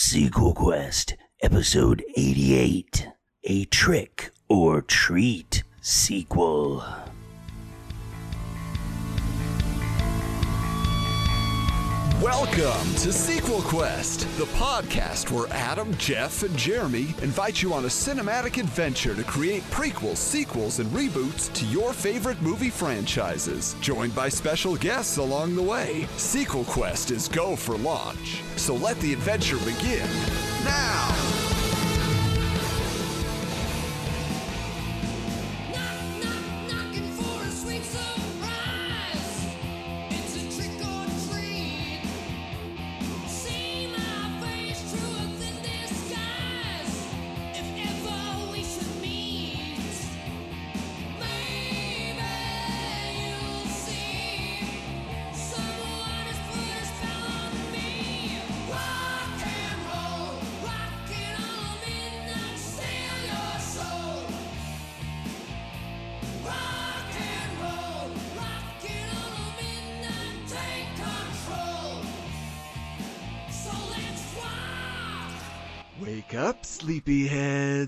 Sequel Quest, Episode 88 A Trick or Treat Sequel. Welcome to Sequel Quest, the podcast where Adam, Jeff, and Jeremy invite you on a cinematic adventure to create prequels, sequels, and reboots to your favorite movie franchises. Joined by special guests along the way, Sequel Quest is go for launch. So let the adventure begin now!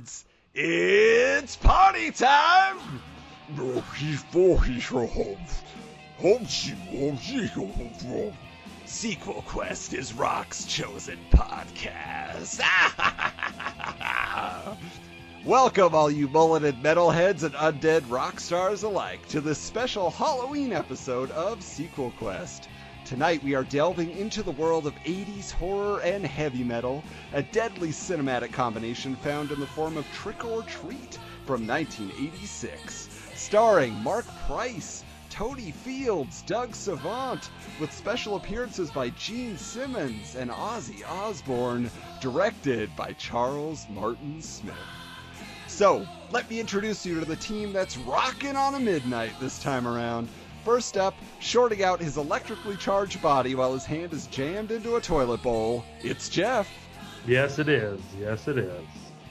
Sleepyheads. It's party time! Sequel Quest is Rock's chosen podcast. Welcome, all you mulleted metalheads and undead rock stars alike, to this special Halloween episode of Sequel Quest. Tonight we are delving into the world of 80s horror and heavy metal, a deadly cinematic combination found in the form of Trick or Treat from 1986. Starring Mark Price, Tony Fields, Doug Savant, with special appearances by Gene Simmons and Ozzy Osbourne, directed by Charles Martin Smith. So, let me introduce you to the team that's rocking on a midnight this time around. First up, shorting out his electrically charged body while his hand is jammed into a toilet bowl, it's Jeff. Yes, it is. Yes, it is.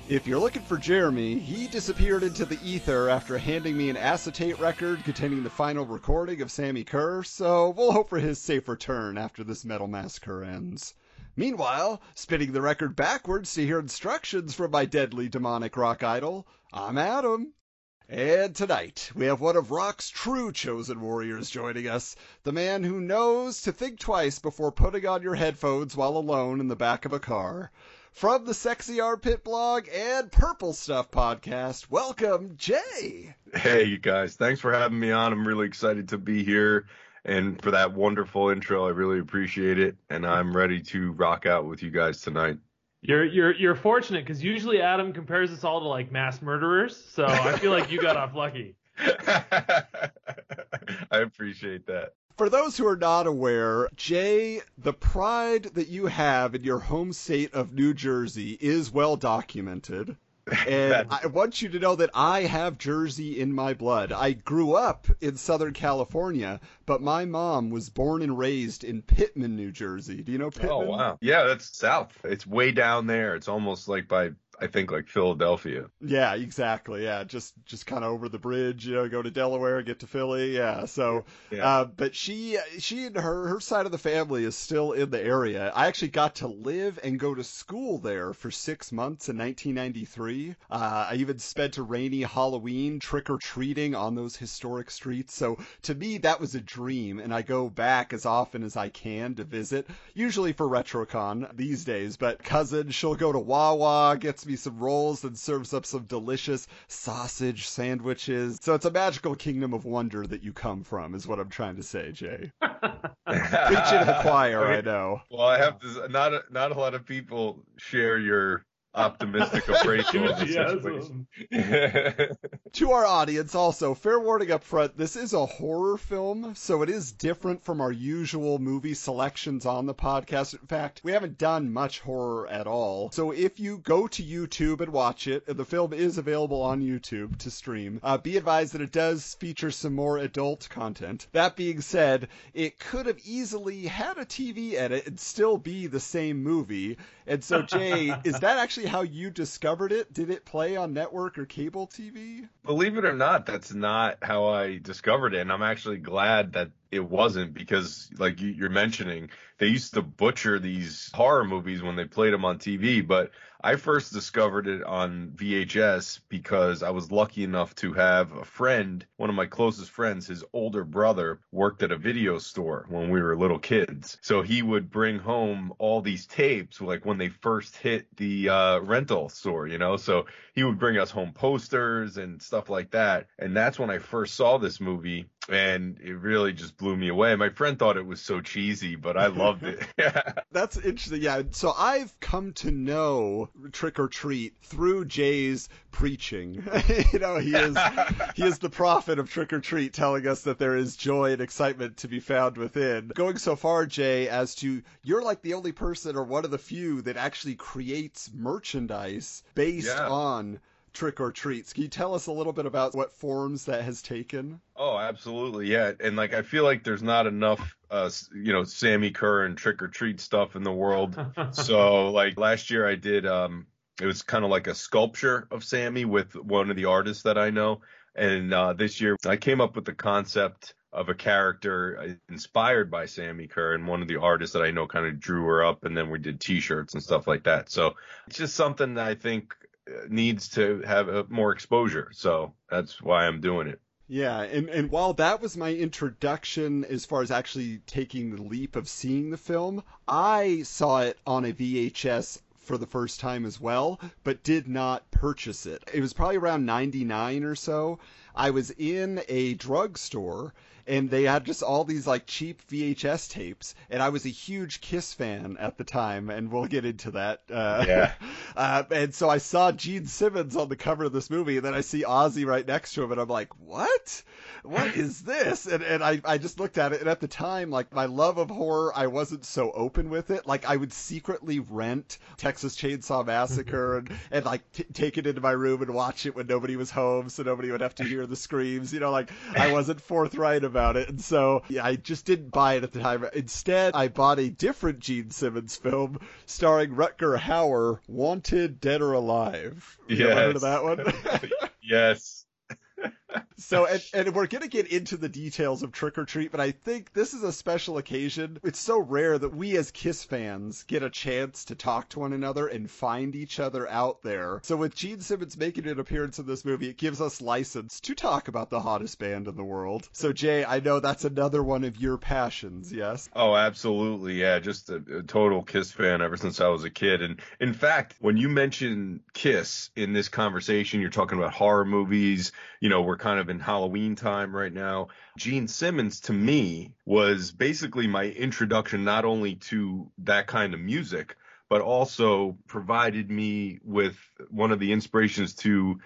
If you're looking for Jeremy, he disappeared into the ether after handing me an acetate record containing the final recording of Sammi Curr, so we'll hope for his safe return after this metal massacre ends. Meanwhile, spinning the record backwards to hear instructions from my deadly demonic rock idol, I'm Adam. And tonight, we have one of rock's true chosen warriors joining us, the man who knows to think twice before putting on your headphones while alone in the back of a car. From the Sexy Armpit blog and Purple Stuff podcast, welcome, Jay. Hey, you guys. Thanks for having me on. I'm really excited to be here and for that wonderful intro. I really appreciate it. And I'm ready to rock out with you guys tonight. You're you're you're fortunate because usually Adam compares us all to like mass murderers, so I feel like you got off lucky. I appreciate that. For those who are not aware, Jay, the pride that you have in your home state of New Jersey is well documented. And I want you to know that I have Jersey in my blood. I grew up in Southern California, but my mom was born and raised in Pitman, New Jersey. Do you know oh, Pitman? Oh, wow. Yeah, that's south. It's way down there. It's almost like by, I think, like Philadelphia. Yeah, exactly. Yeah, just just kind of over the bridge, you know, go to Delaware, get to Philly. Yeah. So, Yeah. uh, but she she and her her side of the family is still in the area. I actually got to live and go to school there for six months in 1993. Uh, I even spent a rainy Halloween trick or treating on those historic streets. So to me, that was a dream, and I go back as often as I can to visit. Usually for RetroCon these days, but cousin she'll go to Wawa, gets me some rolls, and serves up some delicious sausage sandwiches. So it's a magical kingdom of wonder that you come from, is what I'm trying to say, Jay. Preaching to the choir, I know. Well, I have to. Not a, not a lot of people share your optimistic appraisal of the situation. To our audience, also, fair warning up front, this is a horror film, so it is different from our usual movie selections on the podcast. In fact, we haven't done much horror at all. So if you go to YouTube and watch it, the film is available on YouTube to stream, uh, be advised that it does feature some more adult content. That being said, it could have easily had a TV edit and still be the same movie. And so, Jay, is that actually how you discovered it? Did it play on network or cable TV? Believe it or not, that's not how I discovered it, and I'm actually glad that it wasn't because, like you- you're mentioning, they used to butcher these horror movies when they played them on TV. But I first discovered it on VHS because I was lucky enough to have a friend, one of my closest friends, his older brother worked at a video store when we were little kids. So he would bring home all these tapes, like when they first hit the uh, rental store, you know? So he would bring us home posters and stuff like that. And that's when I first saw this movie and it really just blew me away. My friend thought it was so cheesy, but I loved it. That's interesting. Yeah. So I've come to know Trick or Treat through Jay's preaching. you know, he is he is the prophet of Trick or Treat, telling us that there is joy and excitement to be found within. Going so far, Jay, as to you're like the only person or one of the few that actually creates merchandise based Yeah. on Trick or Treats. Can you tell us a little bit about what forms that has taken? Oh, absolutely, yeah. And like, I feel like there's not enough, uh, you know, Sammi Curr and Trick or Treat stuff in the world. so like last year, I did. Um, it was kind of like a sculpture of Sammi with one of the artists that I know. And uh, this year, I came up with the concept of a character uh, inspired by Sammi Curr, and one of the artists that I know kind of drew her up, and then we did T-shirts and stuff like that. So it's just something that I think needs to have a, more exposure. So that's why I'm doing it. Yeah, and, and while that was my introduction as far as actually taking the leap of seeing the film, I saw it on a VHS for the first time as well, but did not purchase it. It was probably around 99 or so. I was in a drugstore and they had just all these like cheap VHS tapes, and I was a huge Kiss fan at the time, and we'll get into that. Uh, Yeah. uh, and so I saw Gene Simmons on the cover of this movie, and then I see Ozzy right next to him, and I'm like, what? What is this? And and I, I just looked at it, and at the time, like my love of horror, I wasn't so open with it. Like I would secretly rent Texas Chainsaw Massacre and, and like t- take it into my room and watch it when nobody was home, so nobody would have to hear the screams. You know, like I wasn't forthright about it, and so yeah, I just didn't buy it at the time. Instead, I bought a different Gene Simmons film starring Rutger Hauer, Wanted, Dead or Alive. You of that one? yes. So, and, and we're going to get into the details of Trick or Treat, but I think this is a special occasion. It's so rare that we as Kiss fans get a chance to talk to one another and find each other out there. So, with Gene Simmons making an appearance in this movie, it gives us license to talk about the hottest band in the world. So, Jay, I know that's another one of your passions, yes? Oh, absolutely. Yeah, just a, a total Kiss fan ever since I was a kid. And in fact, when you mention Kiss in this conversation, you're talking about horror movies. You know, we're kind of in Halloween time right now. Gene Simmons to me was basically my introduction not only to that kind of music, but also provided me with one of the inspirations to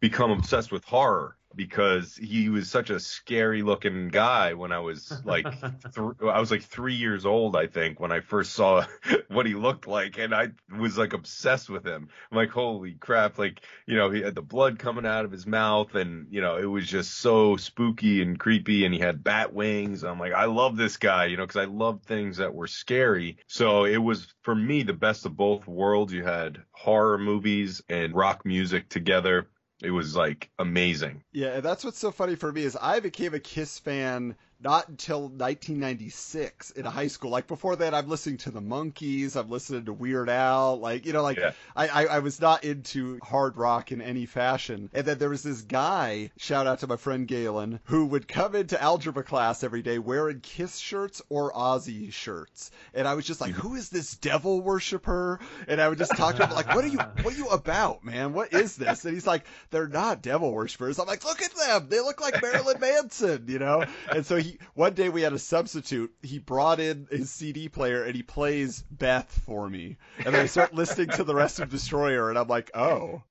become obsessed with horror because he was such a scary looking guy when I was like th- I was like 3 years old I think when I first saw what he looked like and I was like obsessed with him. I'm like holy crap like you know he had the blood coming out of his mouth and you know it was just so spooky and creepy and he had bat wings. I'm like I love this guy you know cuz I love things that were scary. So it was for me the best of both worlds. You had horror movies and rock music together. It was like amazing. Yeah, that's what's so funny for me is I became a Kiss fan not until 1996 in high school. Like before that, I'm listening to the Monkees, I'm listening to Weird Al. Like you know, like Yeah. I, I I was not into hard rock in any fashion. And then there was this guy, shout out to my friend Galen, who would come into algebra class every day wearing Kiss shirts or Ozzy shirts, and I was just like, mm-hmm. who is this devil worshiper? And I would just talk to him like, what are you what are you about, man? What is this? And he's like, they're not devil worshippers. I'm like, look at them. They look like Marilyn Manson, you know? And so he, one day we had a substitute. He brought in his CD player and he plays Beth for me. And then I start listening to the rest of Destroyer and I'm like, oh.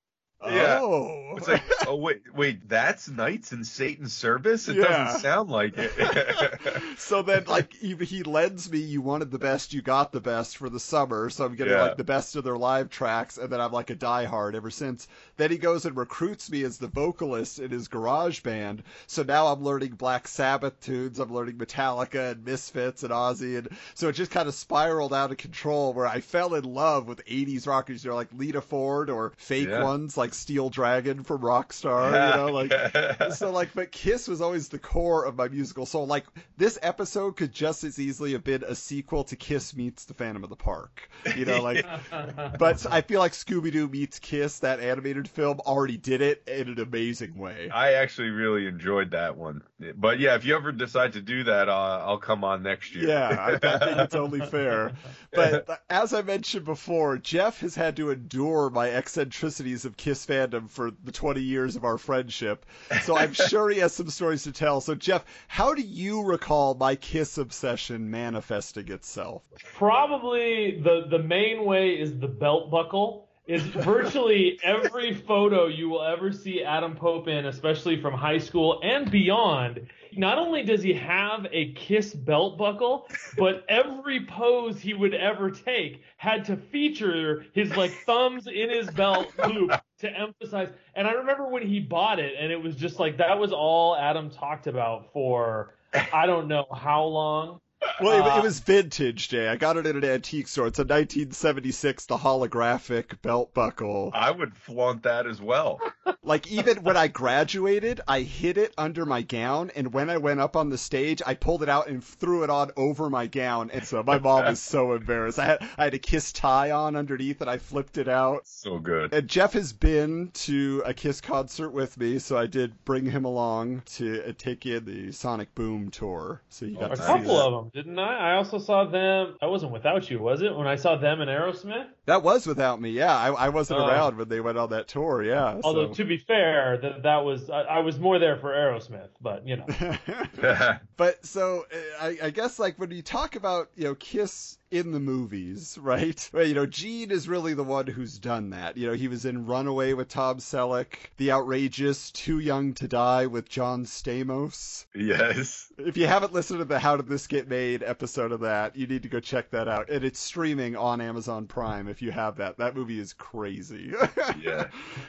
Yeah. Oh. It's like, oh wait, wait, that's Knights in Satan's service? It Yeah. doesn't sound like it. so then like he, he lends me you wanted the best you got the best for the summer so i'm getting Yeah. like the best of their live tracks and then i'm like a diehard ever since then he goes and recruits me as the vocalist in his garage band so now i'm learning black sabbath tunes i'm learning metallica and misfits and ozzy and so it just kind of spiraled out of control where i fell in love with 80s rockers you know like lita ford or fake Yeah. ones like like Steel Dragon from Rockstar, you know, like so like but Kiss was always the core of my musical soul. Like this episode could just as easily have been a sequel to Kiss meets the Phantom of the Park. You know, like but I feel like Scooby Doo meets Kiss, that animated film, already did it in an amazing way. I actually really enjoyed that one. But yeah, if you ever decide to do that, uh, I'll come on next year. Yeah, I, I think it's only fair. But as I mentioned before, Jeff has had to endure my eccentricities of Kiss fandom for the 20 years of our friendship. So I'm sure he has some stories to tell. So, Jeff, how do you recall my Kiss obsession manifesting itself? Probably the the main way is the belt buckle. Is virtually every photo you will ever see Adam Pope in, especially from high school and beyond. Not only does he have a Kiss belt buckle, but every pose he would ever take had to feature his like thumbs in his belt loop to emphasize. And I remember when he bought it, and it was just like that was all Adam talked about for I don't know how long. Well, it, Uh, it was vintage, Jay. I got it at an antique store. It's a 1976, the holographic belt buckle. I would flaunt that as well. Like even when I graduated, I hid it under my gown, and when I went up on the stage, I pulled it out and threw it on over my gown. And so my mom was so embarrassed. I had I had a kiss tie on underneath, and I flipped it out. So good. And Jeff has been to a Kiss concert with me, so I did bring him along to uh, take in the Sonic Boom tour. So you got A to see couple that. of them, didn't I? I also saw them. I wasn't without you, was it? When I saw them in Aerosmith. That was without me. Yeah, I, I wasn't Oh. around when they went on that tour. Yeah. Although so. to be fair, that that was I, I was more there for Aerosmith, but you know. but so uh, I, I guess like when you talk about you know Kiss in the movies, right? Well, you know, Gene is really the one who's done that. You know, he was in Runaway with Tom Selleck, The Outrageous, Too Young to Die with John Stamos. yes. If you haven't listened to the How Did This Get Made episode of that, you need to go check that out. And it's streaming on Amazon Prime if you have that. That movie is crazy. Yeah.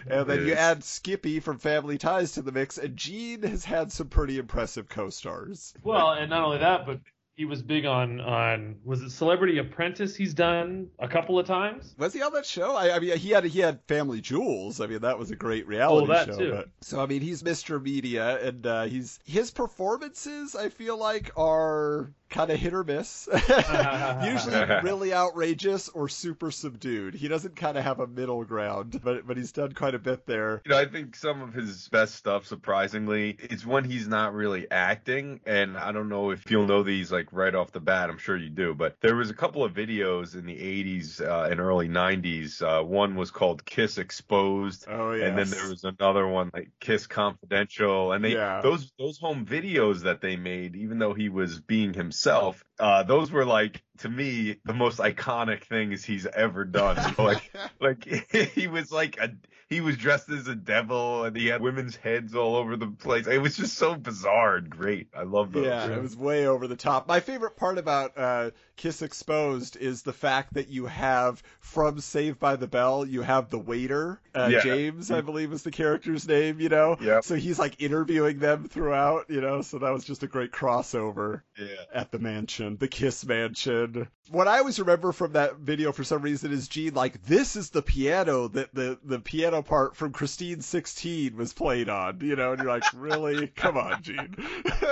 and then it you add Skippy from Family Ties to the mix, and Gene has had some pretty impressive co-stars. Well, and not only that, but he was big on on was it Celebrity Apprentice? He's done a couple of times. Was he on that show? I, I mean, he had he had Family Jewels. I mean, that was a great reality Oh, that show. too. But, so I mean, he's Mr. Media, and uh, he's his performances. I feel like are kind of hit or miss. Usually really outrageous or super subdued. He doesn't kind of have a middle ground, but but he's done quite a bit there. You know, I think some of his best stuff, surprisingly, is when he's not really acting. And I don't know if you'll know these like right off the bat. I'm sure you do. But there was a couple of videos in the 80s uh, and early 90s. Uh, one was called Kiss Exposed. Oh yeah. And then there was another one like Kiss Confidential, and they Yeah. those those home videos that they made, even though he was being himself, uh, those were like to me the most iconic things he's ever done. like like he was like a he was dressed as a devil and he had women's heads all over the place. It was just so bizarre and great. I love those. Yeah, it was way over the top. My favorite part about uh, Kiss Exposed is the fact that you have from Saved by the Bell, you have the waiter, uh, Yeah. James, I believe is the character's name, you know? So he's like interviewing them throughout, you know? So that was just a great crossover yeah. at the mansion, the Kiss mansion. What I always remember from that video for some reason is Gene like, this is the piano that the, the piano part from Christine 16 was played on, you know, and you're like, really? Come on, Gene.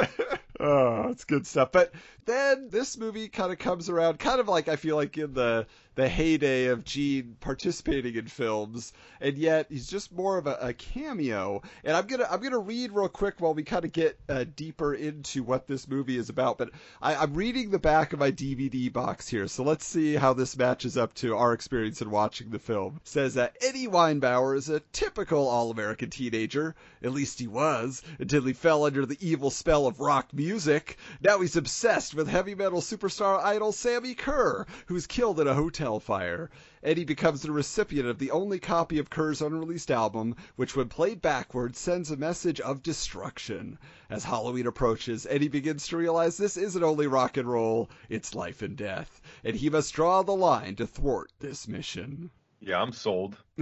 oh, it's good stuff. But then this movie kind of comes around, kind of like I feel like in the the heyday of Gene participating in films, and yet he's just more of a, a cameo. And I'm gonna I'm gonna read real quick while we kind of get uh, deeper into what this movie is about. But I, I'm reading the back of my DVD box here, so let's see how this matches up to our experience in watching the film. It says that Eddie Weinbauer is a typical all-American teenager. At least he was until he fell under the evil spell of rock music. Now he's obsessed with heavy metal superstar idol Sammi Curr, who's killed in a hotel fire. Eddie becomes the recipient of the only copy of Curr's unreleased album, which, when played backwards, sends a message of destruction. As Halloween approaches, Eddie begins to realize this isn't only rock and roll, it's life and death, and he must draw the line to thwart this mission. Yeah, I'm sold.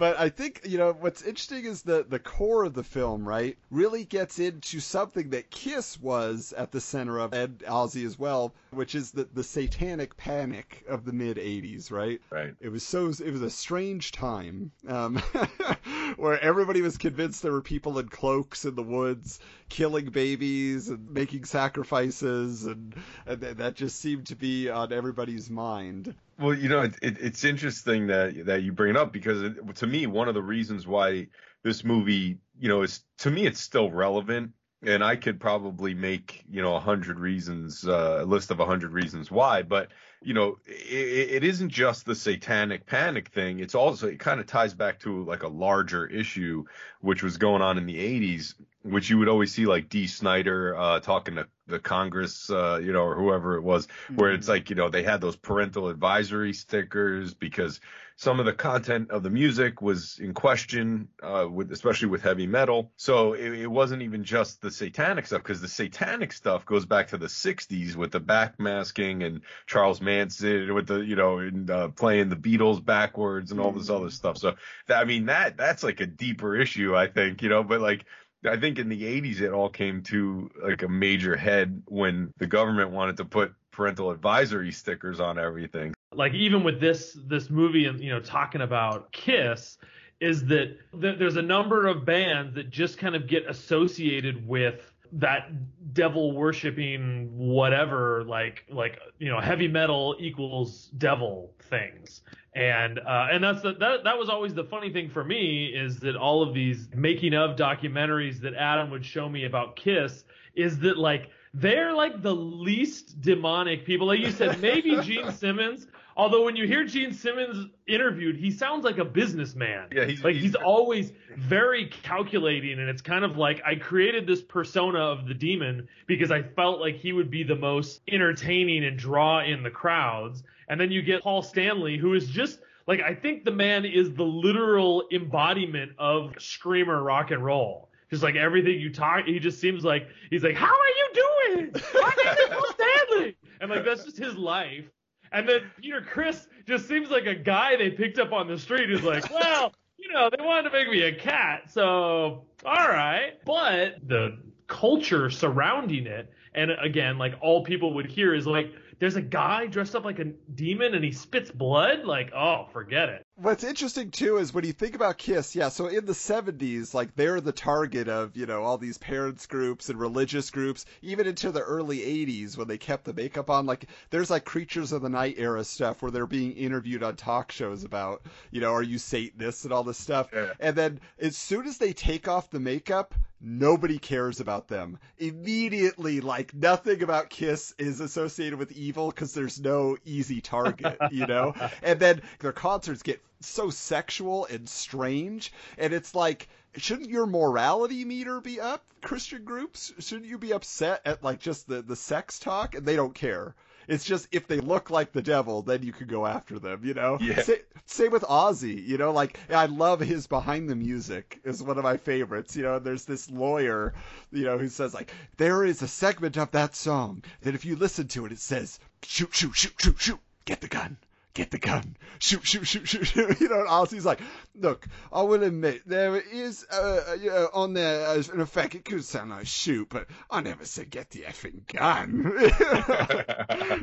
But I think you know what's interesting is the the core of the film, right? Really gets into something that Kiss was at the center of, and Ozzy as well, which is the the satanic panic of the mid '80s, right? Right. It was so it was a strange time um, where everybody was convinced there were people in cloaks in the woods killing babies and making sacrifices, and, and that just seemed to be on everybody's mind. Well, you know, it, it, it's interesting that that you bring it up because it, to me, one of the reasons why this movie, you know, is to me it's still relevant, and I could probably make you know a hundred reasons, uh, a list of a hundred reasons why, but you know, it, isn't just the satanic panic thing. It's also it kind of ties back to like a larger issue which was going on in the 80s, which you would always see like Dee Snider uh, talking to the Congress, uh, you know, or whoever it was, where it's like, you know, they had those parental advisory stickers because some of the content of the music was in question, uh, with especially with heavy metal. So it, it wasn't even just the satanic stuff, because the satanic stuff goes back to the 60s with the backmasking and Charles Manson with the, you know, and uh, playing the Beatles backwards and all this other stuff. So that, I mean, that that's like a deeper issue, I think, you know, but like. I think in the 80s it all came to like a major head when the government wanted to put parental advisory stickers on everything. like even with this this movie and you know talking about Kiss is that th- there's a number of bands that just kind of get associated with that devil worshiping whatever like like you know heavy metal equals devil things and uh, and that's the, that that was always the funny thing for me is that all of these making of documentaries that Adam would show me about Kiss is that like they're like the least demonic people. Like you said maybe Gene Simmons although when you hear Gene Simmons interviewed he sounds like a businessman. Yeah, he's- like he's- he's always very calculating and it's kind of like I created this persona of the demon because I felt like he would be the most entertaining and draw in the crowds. And then you get Paul Stanley who is just like I think the man is the literal embodiment of screamer rock and roll. Just like everything you talk he just seems like he's like how are you doing? My name is Paul Stanley. And like that's just his life and then Peter Criss just seems like a guy they picked up on the street who's like, well, you know, they wanted to make me a cat, so all right. But the culture surrounding it, and again, like all people would hear is like, there's a guy dressed up like a demon and he spits blood. Like, oh, forget it. What's interesting too is when you think about Kiss, yeah, so in the 70s, like they're the target of, you know, all these parents groups and religious groups, even into the early 80s when they kept the makeup on. Like there's like Creatures of the Night era stuff where they're being interviewed on talk shows about, you know, are you Satanists and all this stuff. Yeah. And then as soon as they take off the makeup, nobody cares about them. Immediately, like nothing about Kiss is associated with evil because there's no easy target, you know? and then their concerts get so sexual and strange, and it's like, shouldn't your morality meter be up, Christian groups? Shouldn't you be upset at like just the, the sex talk? And they don't care. It's just if they look like the devil, then you can go after them, you know? Yeah. Sa- same with Ozzy, you know, like I love his behind the music is one of my favorites, you know, and there's this lawyer, you know, who says like there is a segment of that song that if you listen to it it says shoot shoot shoot shoot shoot get the gun. Get the gun. Shoot, shoot, shoot, shoot, shoot. You know, and Ozzy's like, look, I will admit, there is, uh, you know, on there, as an effect, it could sound like shoot, but I never said get the effing gun.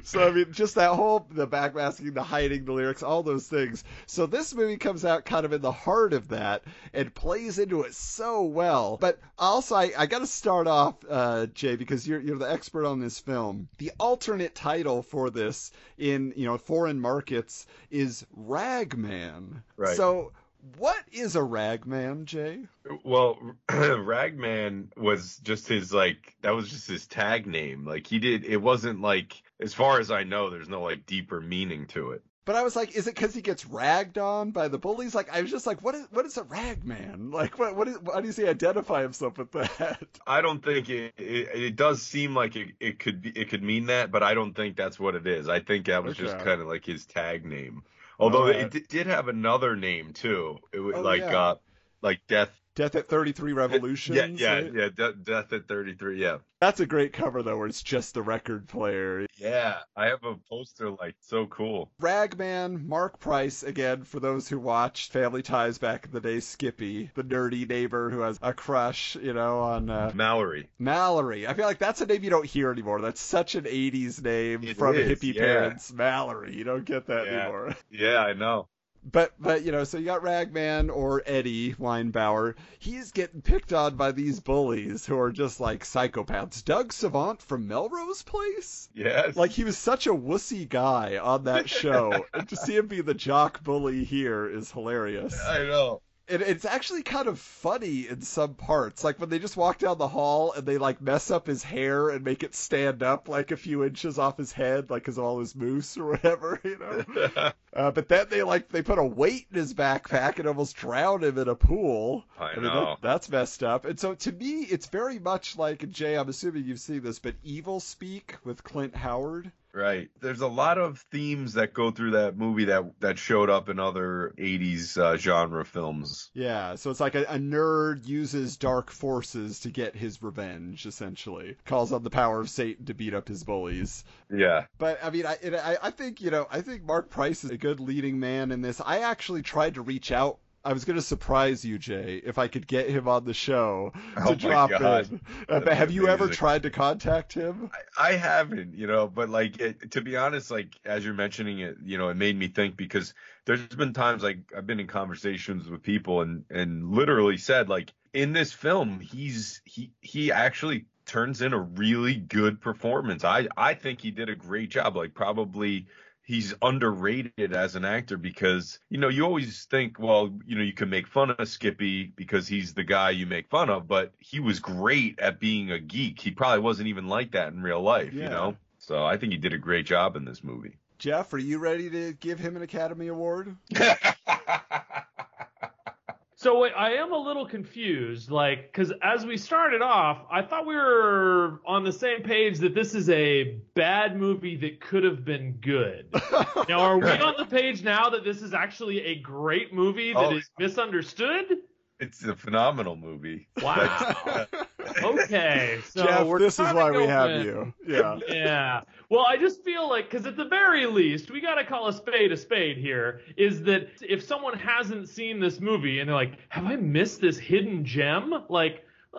so, I mean, just that whole, the backmasking, the hiding, the lyrics, all those things. So this movie comes out kind of in the heart of that and plays into it so well. But also, I, I got to start off, uh, Jay, because you're, you're the expert on this film. The alternate title for this in, you know, foreign markets is Ragman. Right. So, what is a ragman, Jay? Well, Ragman was just his like that was just his tag name. Like he did it wasn't like as far as I know there's no like deeper meaning to it. But I was like, is it because he gets ragged on by the bullies? Like, I was just like, what is what is a ragman? Like, what what is, how does he identify himself with that? I don't think it it, it does seem like it, it could be it could mean that, but I don't think that's what it is. I think that was just kind of like his tag name. Although Alright. it d- did have another name too. It was Oh, like yeah. uh like Death Death at 33 Revolutions. Yeah, yeah, right? yeah. De- Death at 33. Yeah. That's a great cover though, where it's just the record player. Yeah. I have a poster like so cool. Ragman, Mark Price, again, for those who watched Family Ties back in the day, Skippy, the nerdy neighbor who has a crush, you know, on uh, Mallory. Mallory. I feel like that's a name you don't hear anymore. That's such an 80s name It from is, hippie yeah. parents. Mallory. You don't get that Yeah. anymore. Yeah, I know. But but you know, so you got Ragman or Eddie Weinbauer. He's getting picked on by these bullies who are just like psychopaths. Doug Savant from Melrose Place? Yes. Like he was such a wussy guy on that show. and to see him be the jock bully here is hilarious. I know. And it's actually kind of funny in some parts. Like when they just walk down the hall and they like mess up his hair and make it stand up like a few inches off his head, like of all his mousse or whatever, you know. Uh, but then they like they put a weight in his backpack and almost drown him in a pool. I mean, know. that, that's messed up. And so to me, it's very much like Jay. I'm assuming you've seen this, but Evilspeak with Clint Howard. Right. There's a lot of themes that go through that movie that that showed up in other 80s uh, genre films. Yeah, so it's like a, a nerd uses dark forces to get his revenge. Essentially, calls on the power of Satan to beat up his bullies. Yeah. But I mean, I, it, I I think you know I think Mark Price is a good leading man in this. I actually tried to reach out. I was going to surprise you, Jay, if I could get him on the show to Oh drop God. in. Uh, but have you ever tried to contact him? I, I haven't, you know, but like it, to be honest, like as you're mentioning it, you know, it made me think because there's been times like I've been in conversations with people and and literally said like in this film he's he he actually turns in a really good performance. I I think he did a great job. Like probably he's underrated as an actor because you know you always think well you know you can make fun of Skippy because he's the guy you make fun of but he was great at being a geek he probably wasn't even like that in real life Yeah. you know so I think he did a great job in this movie Jeff, are you ready to give him an Academy Award? So wait, I am a little confused, like, because as we started off, I thought we were on the same page that this is a bad movie that could have been good. now, are we on the page now that this is actually a great movie that oh, is Oh. misunderstood? it's a phenomenal movie Wow. okay, so Jeff, we're this is why we have going- you. Yeah. yeah. Well, I just feel like, because at the very least, we got to call a spade a spade here, is that if someone hasn't seen this movie and they're like, have I missed this hidden gem? Like, uh,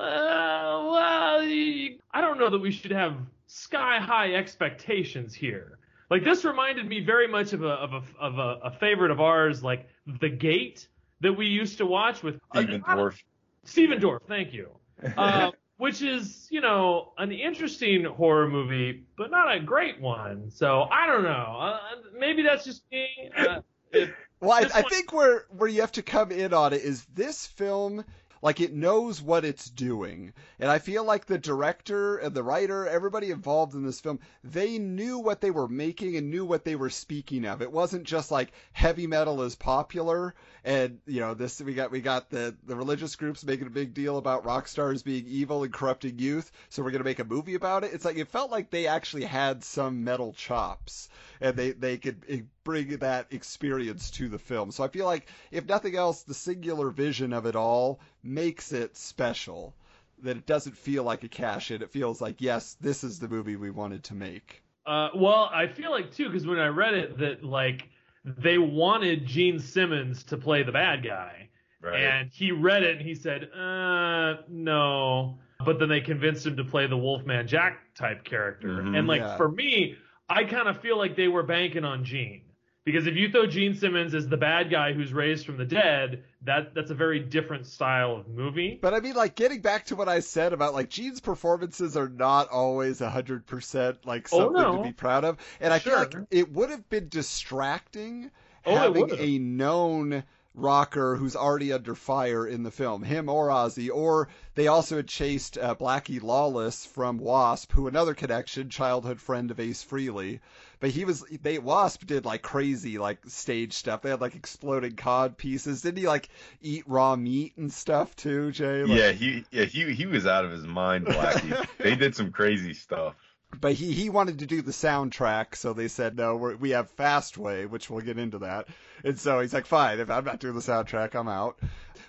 well, y- I don't know that we should have sky high expectations here. Like, this reminded me very much of a, of a, of a, a favorite of ours, like The Gate, that we used to watch with Steven uh, Dwarf Stephen Dorff, thank you. Uh, which is, you know, an interesting horror movie, but not a great one. So I don't know. Uh, maybe that's just me. Uh, Well, I, I one- think where where you have to come in on it is this film, like it knows what it's doing, and I feel like the director and the writer, everybody involved in this film, they knew what they were making and knew what they were speaking of. It wasn't just like heavy metal is popular, and you know this we got we got the the religious groups making a big deal about rock stars being evil and corrupting youth, so we're gonna make a movie about it. It's like it felt like they actually had some metal chops and they they could eh, bring that experience to the film. So I feel like if nothing else, the singular vision of it all makes it special. That it doesn't feel like a cash in. It feels like yes, this is the movie we wanted to make. uh, well, I feel like too because when I read it that like they wanted Gene Simmons to play the bad guy, right and he read it and he said, uh, no. But then they convinced him to play the Wolfman Jack type character. Mhm. and like Yeah. for me, I kind of feel like they were banking on Gene. Because if you throw Gene Simmons as the bad guy who's raised from the dead, that that's a very different style of movie. But I mean, like getting back to what I said about like Gene's performances are not always a hundred percent like Oh, something no. to be proud of, and I feel like it would have been distracting Oh, having a known rocker who's already under fire in the film, him or Ozzy, or they also had chased uh, Blackie Lawless from Wasp, who another connection, childhood friend of Ace Frehley. But he was they Wasp did like crazy like stage stuff. They had like exploding cod pieces. Didn't he like eat raw meat and stuff too, Jay? Like, yeah he yeah he he was out of his mind Blackie they did some crazy stuff but he, he wanted to do the soundtrack, so they said no. We're, we have Fastway, which we'll get into that, and so he's like, fine, if I'm not doing the soundtrack, I'm out.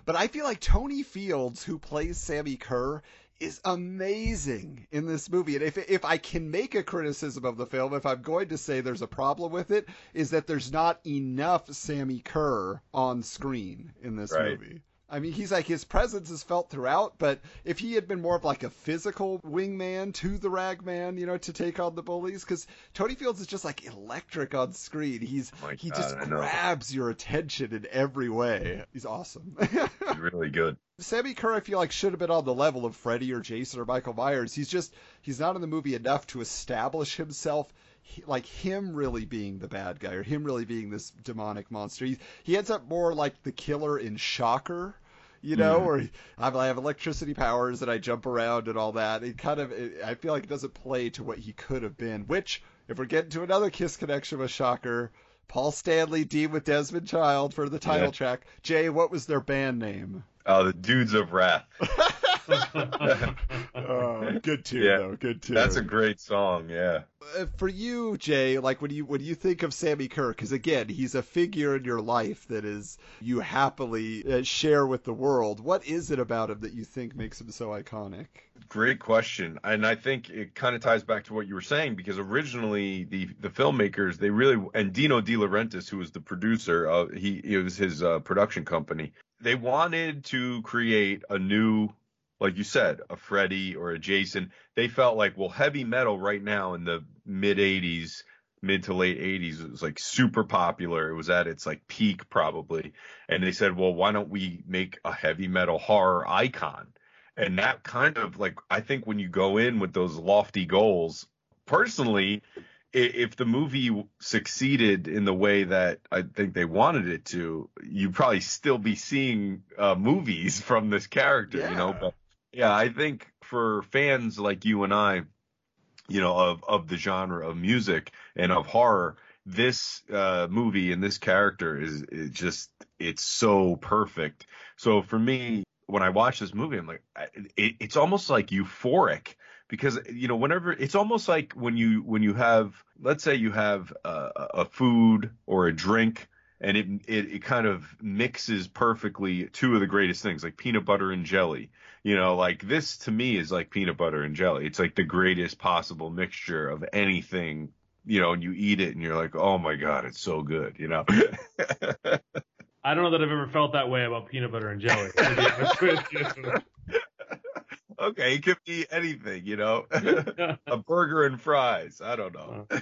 But I feel like Tony Fields, who plays Sammi Curr, is amazing in this movie. And if if I can make a criticism of the film, if I'm going to say there's a problem with it, is that there's not enough Sammi Curr on screen in this Right. movie. I mean, he's like his presence is felt throughout, but if he had been more of like a physical wingman to the Ragman, you know, to take on the bullies, because Tony Fields is just like electric on screen. He's Oh he God, just I know. grabs your attention in every way. He's awesome. He's really good. Sammi Curr, I feel like should have been on the level of Freddy or Jason or Michael Myers. He's just he's not in the movie enough to establish himself he- like him really being the bad guy or him really being this demonic monster. He he ends up more like the killer in Shocker. You know, where he- I have electricity powers and I jump around and all that. It kind of, it, I feel like it doesn't play to what he could have been. Which, if we're getting to another Kiss connection with Shocker, Paul Stanley, Dean with Desmond Child for the title Yeah. track. Jay, what was their band name? Uh, the Dudes of Wrath. Oh, good tune Yeah. though. Good tune. That's a great song. Yeah. Uh, for you, Jay. Like when you when you think of Sammi Curr, because again, he's a figure in your life that is you happily uh, share with the world. What is it about him that you think makes him so iconic? Great question, and I think it kind of ties back to what you were saying because originally the the filmmakers they really and Dino De Laurentiis, who was the producer, uh, he it was his uh, production company. They wanted to create a new, like you said, a Freddy or a Jason. They felt like, well, heavy metal right now in the mid '80s, mid to late '80s, it was like super popular. It was at its like peak probably, and they said, well, why don't we make a heavy metal horror icon? and that kind of like I think when you go in with those lofty goals, personally, if the movie succeeded in the way that I think they wanted it to, you'd probably still be seeing uh, movies from this character, you know. But yeah, I think for fans like you and I, you know, of of the genre of music and of horror, this uh, movie and this character is, is just it's so perfect. So for me, when I watch this movie, I'm like, it, it's almost like euphoric because you know whenever it's almost like when you when you have let's say you have a, a food or a drink and it, it it kind of mixes perfectly two of the greatest things like peanut butter and jelly you know like this to me is like peanut butter and jelly it's like the greatest possible mixture of anything you know and you eat it and you're like oh my god it's so good you know I don't know that I've ever felt that way about peanut butter and jelly. To be honest with you. okay it could be anything you know a burger and fries i don't know uh,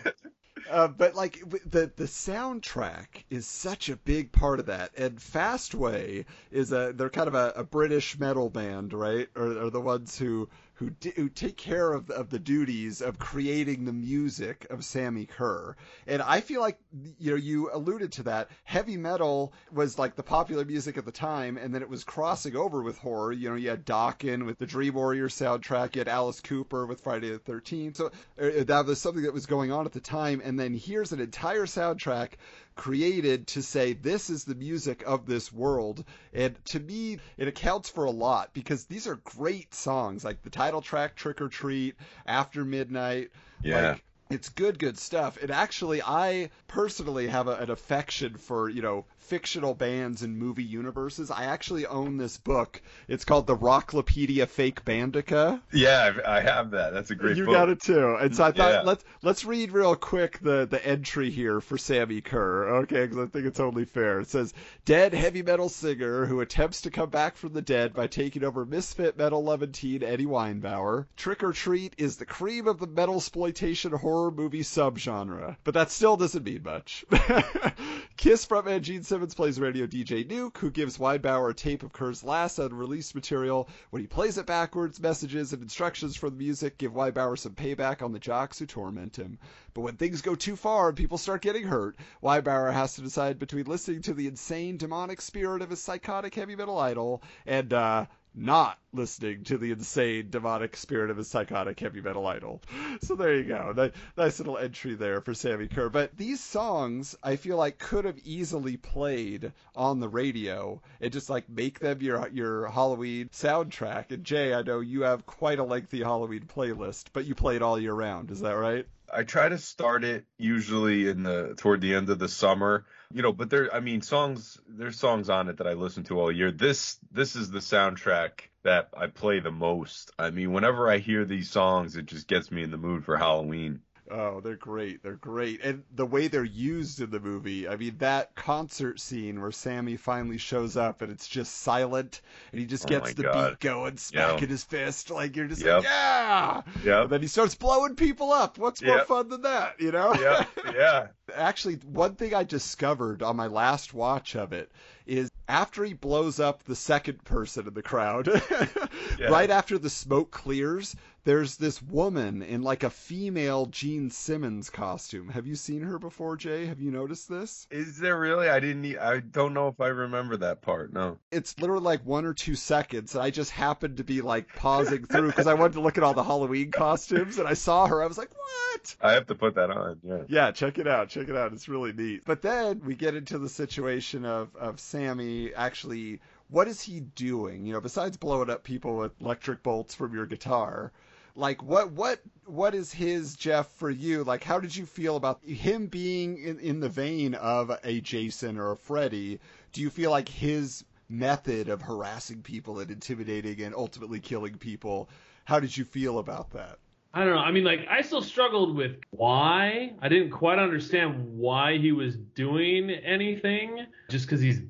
Uh, but like the the soundtrack is such a big part of that, and Fastway is a they're kind of a, a British metal band, right? Or are the ones who who di- who take care of of the duties of creating the music of Sammi Curr. And I feel like you know you alluded to that heavy metal was like the popular music at the time, and then it was crossing over with horror. You know, you had Dokken with the Dream Warrior soundtrack, you had Alice Cooper with Friday the Thirteenth. So uh, that was something that was going on at the time. And then here's an entire soundtrack created to say this is the music of this world. And to me, it accounts for a lot because these are great songs, like the title track "Trick or Treat," "After Midnight." Yeah. Like, it's good, good stuff. And actually, I personally have a, an affection for, you know, fictional bands and movie universes. I actually own this book. It's called the Rocklopedia Fakebandica. yeah I've- that that's a great you book got it too. And so I thought Yeah. let's let's read real quick the the entry here for Sammi Curr, okay? Because I think it's only fair. It says, "Dead heavy metal singer who attempts to come back from the dead by taking over misfit metal Levantine Eddie Weinbauer. Trick or Treat is the cream of the metal exploitation horror movie subgenre, but that still doesn't mean much." Kiss frontman Gene Simmons plays radio DJ Nuke, who gives Weinbauer a tape of Curr's last unreleased material. When he plays it backwards, messages and instructions for the music give Weinbauer some payback on the jocks who torment him. But when things go too far and people start getting hurt, Weinbauer has to decide between listening to the insane demonic spirit of his psychotic heavy metal idol and, uh, not listening to the insane demonic spirit of a psychotic heavy metal idol. So there you go. Ni- Nice little entry there for Sammi Curr. But these songs, I feel like could have easily played on the radio and just like make them your your Halloween soundtrack. And Jay, I know you have quite a lengthy Halloween playlist, but you play it all year round. Is that right? I try to start it usually in the toward the end of the summer, you know. But there, I mean, songs. There's songs on it that I listen to all year. This this is the soundtrack that I play the most. I mean, whenever I hear these songs, it just gets me in the mood for Halloween. Oh, they're great. They're great. And the way they're used in the movie, I mean, that concert scene where Sammi finally shows up and it's just silent and he just Oh gets the God. beat going, smacking his fist. Like, you're just Yep. like, yeah! Yeah, And then he starts blowing people up. What's more fun than that, you know? yeah, yeah. Actually, one thing I discovered on my last watch of it is after he blows up the second person in the crowd, Yeah. right after the smoke clears, there's this woman in like a female Gene Simmons costume. Have you seen her before, Jay? Have you noticed this? Is there really? I didn't. I don't know if I remember that part. No. It's literally like one or two seconds, and I just happened to be like pausing through because I wanted to look at all the Halloween costumes, and I saw her. I was like, what? I have to put that on. Yeah. Yeah, check it out. Check it out. It's really neat. But then we get into the situation of, of Sammi actually, what is he doing? You know, besides blowing up people with electric bolts from your guitar, like what what what is his Jeff for you? Like, how did you feel about him being in, in the vein of a Jason or a Freddy? Do you feel like his method of harassing people and intimidating and ultimately killing people? How did you feel about that? I don't know. I mean, like, I still struggled with why. I didn't quite understand why he was doing anything. Just because he's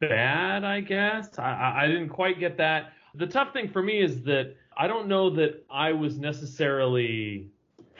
bad, I guess. I, I, I didn't quite get that. The tough thing for me is that I don't know that I was necessarily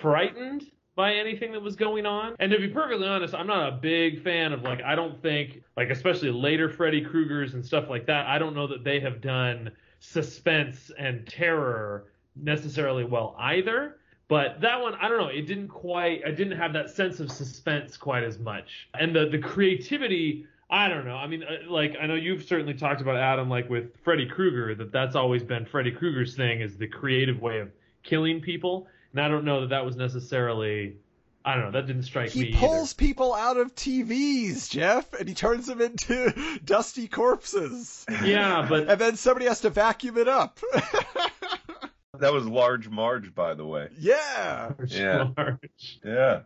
frightened by anything that was going on. And to be perfectly honest, I'm not a big fan of like I don't think like especially later Freddy Krueger's and stuff like that. I don't know that they have done suspense and terror necessarily well either. But that one, I don't know. It didn't quite. I didn't have that sense of suspense quite as much, and the the creativity. I don't know. I mean, uh, like I know you've certainly talked about Adam, like with Freddy Krueger, that that's always been Freddy Krueger's thing is the creative way of killing people, and I don't know that that was necessarily. I don't know. That didn't strike me. He pulls people out of TVs, Jeff, and he turns them into dusty corpses. Yeah, but And then somebody has to vacuum it up. That was Large Marge, by the way. yeah. Yeah. Marge. Yeah.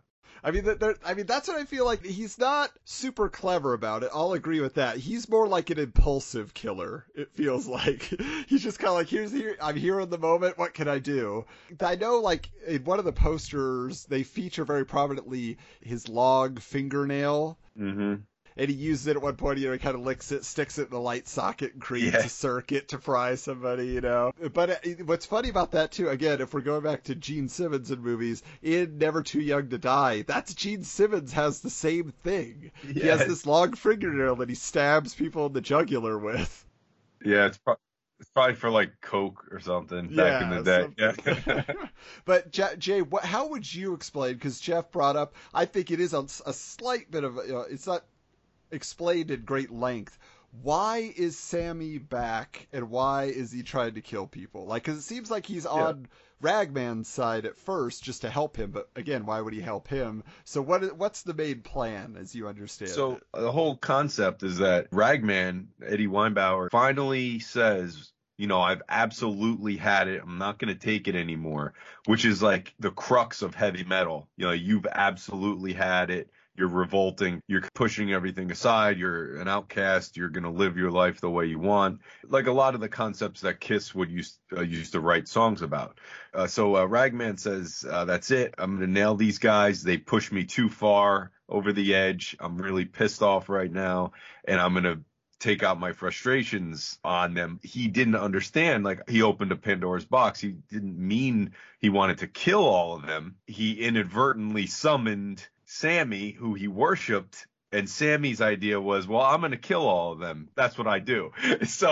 I mean, I mean, that's what I feel like. He's not super clever about it. I'll agree with that. He's more like an impulsive killer. It feels like he's just kind of like, here's here, I'm here in the moment. What can I do? I know, like in one of the posters, they feature very prominently his log fingernail. Mm-hmm. And he uses it at one point, you know, he kind of licks it, sticks it in the light socket, and creates Yeah. a circuit to fry somebody, you know. But uh, what's funny about that, too, again, if we're going back to Gene Simmons in movies, in Never Too Young to Die, that's Gene Simmons has the same thing. He has this long fingernail that he stabs people in the jugular with. Yeah, it's, pro- it's probably for like Coke or something back in the day. Yeah. but Jay, what, how would you explain? Because Jeff brought up, I think it is a, a slight bit of, a, uh, it's not explained at great length. Why is Sammi back, and why is he trying to kill people? Like, because it seems like he's on Ragman's side at first, just to help him. But again, why would he help him? So what? is- What's the main plan, as you understand? So it? the whole concept is that Ragman, Eddie Weinbauer, finally says, you know, I've absolutely had it. I'm not going to take it anymore, which is like the crux of heavy metal. You know, you've absolutely had it. You're revolting. You're pushing everything aside. You're an outcast. You're going to live your life the way you want. Like a lot of the concepts that Kiss would use, uh, to write songs about. Uh, so uh, Ragman says, uh, that's it. I'm going to nail these guys. They push me too far over the edge. I'm really pissed off right now, and I'm going to take out my frustrations on them. He didn't understand. Like he opened a Pandora's box. He didn't mean he wanted to kill all of them. He inadvertently summoned Sammi, who he worshipped And Sammi's idea was, well, I'm going to kill all of them. That's what I do. So,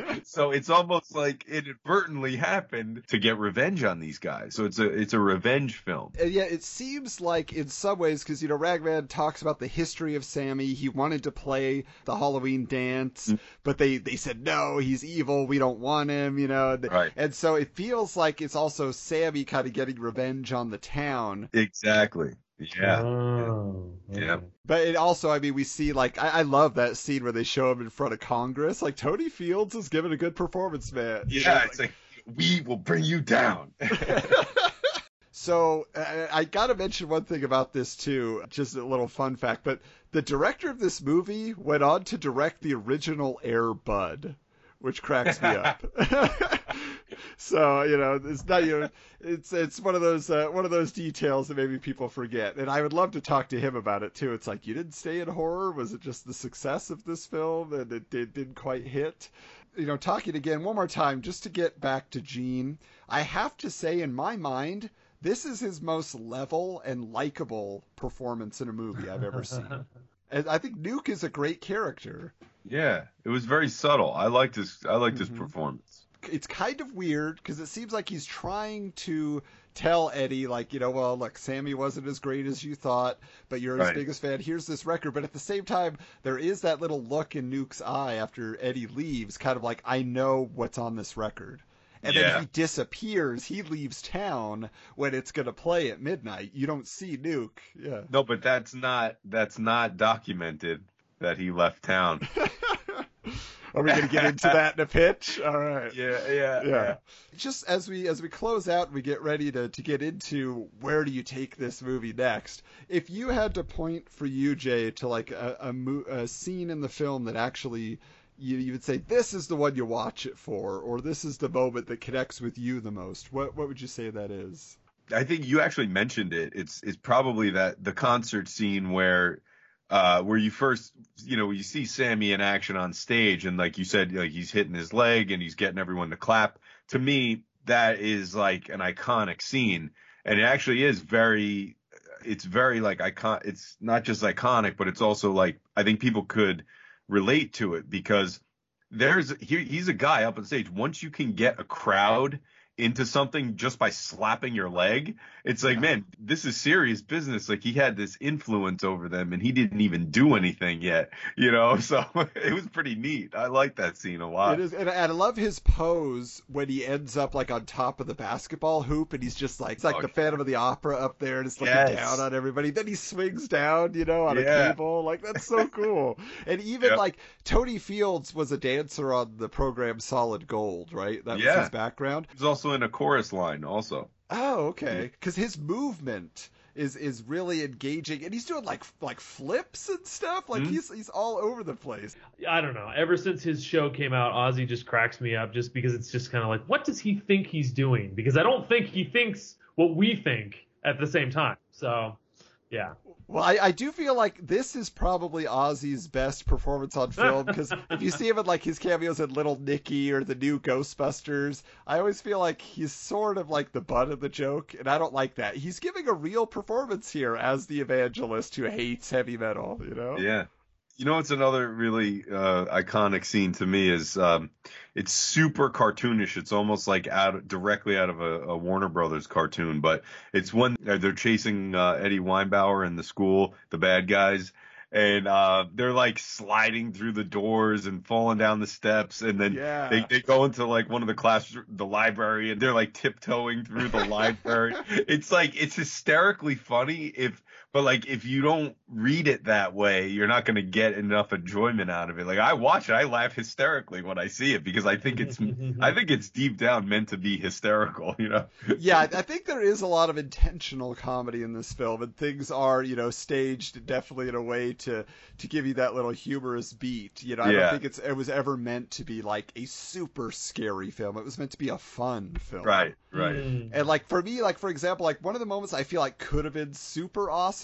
so it's almost like it inadvertently happened to get revenge on these guys. So it's a it's a revenge film. And yeah, it seems like in some ways, because you know, Ragman talks about the history of Sammi. He wanted to play the Halloween dance, Mm. but they they said no, he's evil. We don't want him. You know, and, Right. and so it feels like it's also Sammi kind of getting revenge on the town. Exactly. Yeah. Oh, Yeah. But it also, I mean, we see like I, I love that scene where they show him in front of Congress. Like Tony Fields is giving a good performance, man. Yeah. like- It's like we will bring you down. So uh, I got to mention one thing about this too, just a little fun fact. But the director of this movie went on to direct the original Air Bud, which cracks me up. so you know, it's not you know, it's it's one of those uh, one of those details that maybe people forget. And I would love to talk to him about it too. It's like you didn't stay in horror. Was it just the success of this film and it, it didn't quite hit? you know, talking again one more time, just to get back to Gene, I have to say, in my mind, this is his most level and likable performance in a movie I've ever seen. And I think Nuke is a great character. yeah. It was very subtle. I liked his I liked his Mhm. performance. It's kind of weird because it seems like he's trying to tell Eddie, like, you know, well, look, Sammi wasn't as great as you thought, but you're his Right. biggest fan. Here's this record. But at the same time, there is that little look in Nuke's eye after Eddie leaves, kind of like, I know what's on this record. And Yeah. then he disappears. He leaves town when it's going to play at midnight. You don't see Nuke. Yeah. No, but that's not that's not documented that he left town. Are we going to get into that in a pitch? All right. Yeah, yeah, yeah. Just as we as we close out, we get ready to to get into where do you take this movie next. If you had to point for you, Jay, to like a a, mo- a scene in the film that actually you you would say this is the one you watch it for, or this is the moment that connects with you the most. What what would you say that is? I think you actually mentioned it. It's it's probably that the concert scene where uh where you first you know you see Sammi in action on stage and like you said like he's hitting his leg and he's getting everyone to clap. To me that is like an iconic scene and it actually is very it's very like icon it's not just iconic but it's also like I think people could relate to it because there's he, he's a guy up on stage once you can get a crowd into something just by slapping your leg it's like Yeah. man this is serious business like he had this influence over them and he didn't even do anything yet you know so it was pretty neat i like that scene a lot It is, and, I love his pose when he ends up like on top of the basketball hoop, and he's just like it's like Oh, the Phantom of the Opera up there, and it's looking Yes. down on everybody. Then he swings down, you know, on a cable. Like that's so cool. and even Yep. like Tony Fields was a dancer on the program Solid Gold, right? That was Yeah. his background. he's also in a chorus line also Oh, okay. Because his movement is is really engaging, and he's doing like like flips and stuff. Like Mhm. he's he's all over the place. I don't know. Ever since his show came out, Ozzy just cracks me up just because it's just kind of like, what does he think he's doing? Because I don't think he thinks what we think at the same time. So, yeah. Well, I, I do feel like this is probably Ozzy's best performance on film because if you see him in like his cameos in Little Nicky or the new Ghostbusters, I always feel like he's sort of like the butt of the joke, and I don't like that. He's giving a real performance here as the evangelist who hates heavy metal, you know? Yeah. You know, it's another really uh, iconic scene to me is um, it's super cartoonish. It's almost like out directly out of a, a Warner Brothers cartoon, but it's when they're chasing uh, Eddie Weinbauer in the school, the bad guys, and uh, they're like sliding through the doors and falling down the steps, and then Yeah. they, they go into like one of the class the library and they're like tiptoeing through the library it's like it's hysterically funny if but like if you don't read it that way you're not going to get enough enjoyment out of it like i watch it i laugh hysterically when i see it because i think it's i think it's deep down meant to be hysterical you know yeah, I I think there is a lot of intentional comedy in this film, and things are, you know, staged definitely in a way to to give you that little humorous beat. You know, I don't think it's it was ever meant to be like a super scary film. It was meant to be a fun film. right right Mm. And like for me, like for example, like one of the moments I feel like could have been super awesome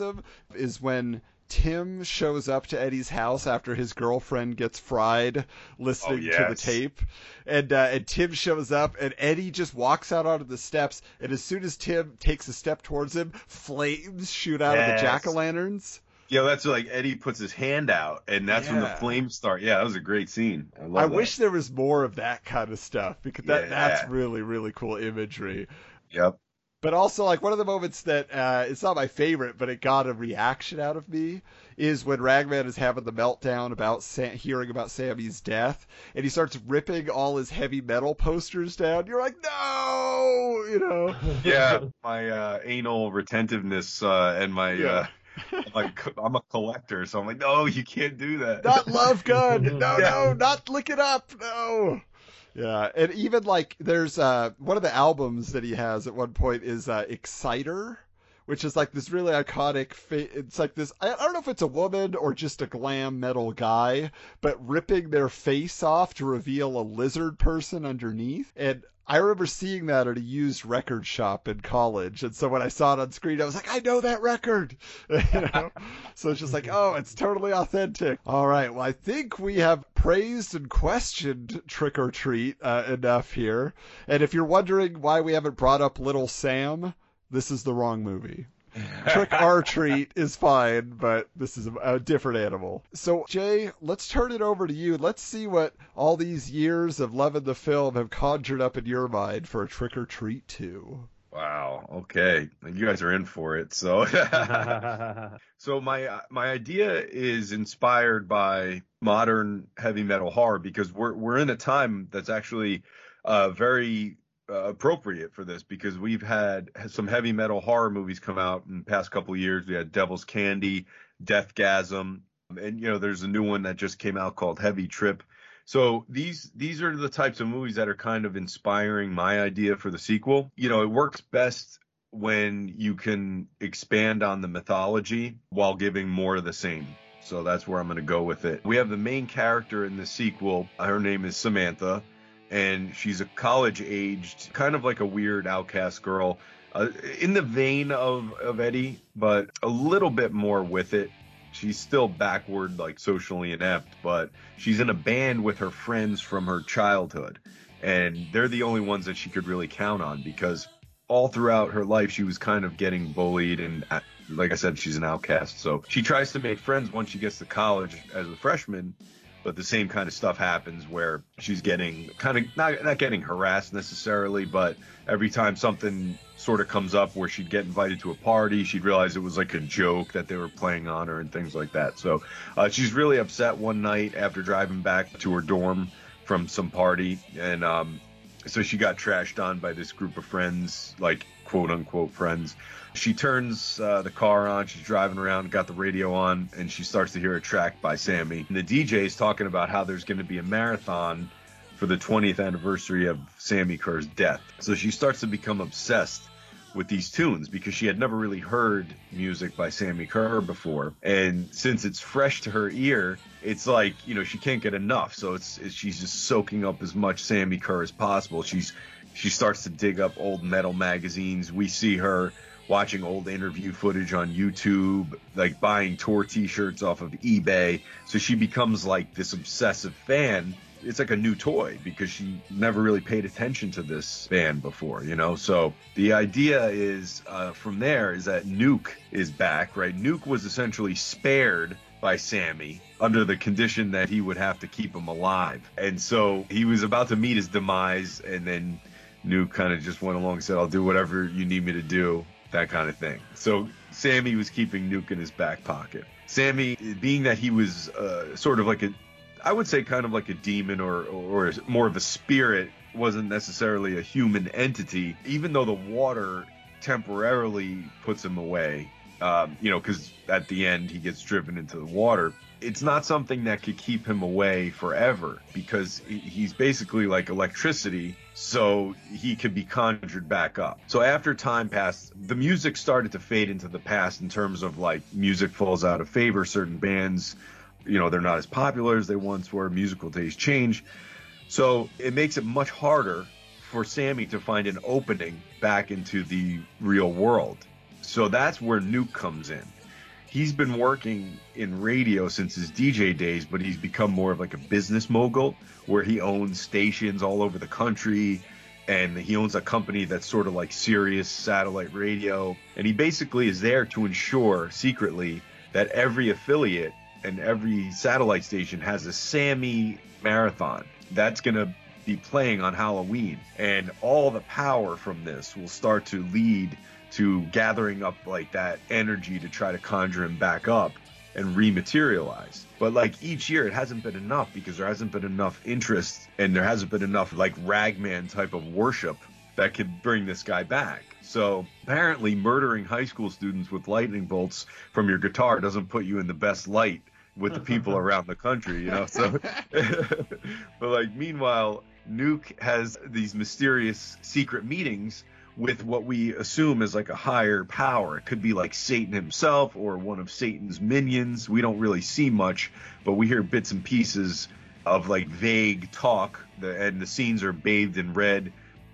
is when Tim shows up to Eddie's house after his girlfriend gets fried listening to the tape, and uh, and Tim shows up and Eddie just walks out onto the steps, and as soon as Tim takes a step towards him, flames shoot out of the jack o' lanterns. Yeah, that's like Eddie puts his hand out, and that's when the flames start. Yeah, that was a great scene. I, love I wish there was more of that kind of stuff because that Yeah. that's really really cool imagery. Yep. But also, like one of the moments that uh, it's not my favorite, but it got a reaction out of me is when Ragman is having the meltdown about Sam, hearing about Sammi's death, and he starts ripping all his heavy metal posters down. You're like, no, you know, Yeah, my uh, anal retentiveness uh, and my Yeah. uh, like I'm a collector, so I'm like, no, you can't do that. not Love Gun, no, Yeah. no, not Lick It Up, no. Yeah, and even like there's uh one of the albums that he has at one point is uh Exciter, which is like this really iconic. Fa- it's like this. I I don't know if it's a woman or just a glam metal guy, but ripping their face off to reveal a lizard person underneath. And I remember seeing that at a used record shop in college, and so when I saw it on screen, I was like, I know that record. you know? So it's just like, oh, it's totally authentic. All right, well, I think we have praised and questioned Trick or Treat uh, enough here. And if you're wondering why we haven't brought up Little Sam, this is the wrong movie. Trick or Treat is fine, but this is a, a different animal. So, Jay, let's turn it over to you. Let's see what all these years of loving the film have conjured up in your mind for a Trick or Treat 2. Wow. Okay, you guys are in for it. So, so my uh, my idea is inspired by modern heavy metal horror because we're we're in a time that's actually uh, very uh, appropriate for this because we've had some heavy metal horror movies come out in the past couple of years. We had Devil's Candy, Deathgasm, and you know there's a new one that just came out called Heavy Trip. So these these are the types of movies that are kind of inspiring my idea for the sequel. You know, it works best when you can expand on the mythology while giving more of the same. So that's where I'm going to go with it. We have the main character in the sequel. Her name is Samantha, and she's a college aged, kind of like a weird outcast girl, uh, in the vein of, of Eddie, but a little bit more with it. She's still backward, like socially inept, but she's in a band with her friends from her childhood. And they're the only ones that she could really count on because all throughout her life she was kind of getting bullied and uh, like I said she's an outcast so she tries to make friends once she gets to college as a freshman but the same kind of stuff happens where she's getting kind of not not getting harassed necessarily but every time something sort of comes up where she'd get invited to a party she'd realize it was like a joke that they were playing on her and things like that. So uh, she's really upset one night after driving back to her dorm from some party and um so she got trashed on by this group of friends, like quote unquote friends. She turns uh, the car on, she's driving around, got the radio on, and she starts to hear a track by Sammi. And the DJ is talking about how there's going to be a marathon for the 20th anniversary of Sammi Curr's death. So she starts to become obsessed with these tunes because she had never really heard music by Sammi Curr before. And since it's fresh to her ear, it's like, you know, she can't get enough. So it's, it's she's just soaking up as much Sammi Curr as possible. She's she starts to dig up old metal magazines. We see her watching old interview footage on YouTube, like buying tour t-shirts off of eBay. So she becomes like this obsessive fan it's like a new toy because she never really paid attention to this band before, you know. So the idea is uh, from there is that Nuke is back, right? Nuke was essentially spared by Sammi under the condition that he would have to keep him alive, and so he was about to meet his demise, and then Nuke kind of just went along and said, "I'll do whatever you need me to do," that kind of thing. So Sammi was keeping Nuke in his back pocket. Sammi, being that he was uh, sort of like a I would say kind of like a demon or or more of a spirit wasn't necessarily a human entity even though the water temporarily puts him away. Um, you know because at the end he gets driven into the water. It's not something that could keep him away forever because he's basically like electricity so he could be conjured back up. So after time passed the music started to fade into the past in terms of like music falls out of favor certain bands you know they're not as popular as they once were. Musical taste change. So it makes it much harder for sammi to find an opening back into the real world. So that's where nuke comes in. He's been working in radio since his dj days but he's become more of like a business mogul where he owns stations all over the country and he owns a company that's sort of like Sirius satellite radio. And he basically is there to ensure secretly that every affiliate and every satellite station has a Sammi marathon. That's going to be playing on Halloween. And all the power from this will start to lead to gathering up like that energy to try to conjure him back up and rematerialize. But like each year, it hasn't been enough because there hasn't been enough interest and there hasn't been enough like ragman type of worship that could bring this guy back. So apparently, murdering high school students with lightning bolts from your guitar doesn't put you in the best light with the people around the country, you know. So, but like meanwhile, Nuke has these mysterious secret meetings with what we assume is like a higher power. It could be like Satan himself or one of Satan's minions. We don't really see much, but we hear bits and pieces of like vague talk, the, and the scenes are bathed in red.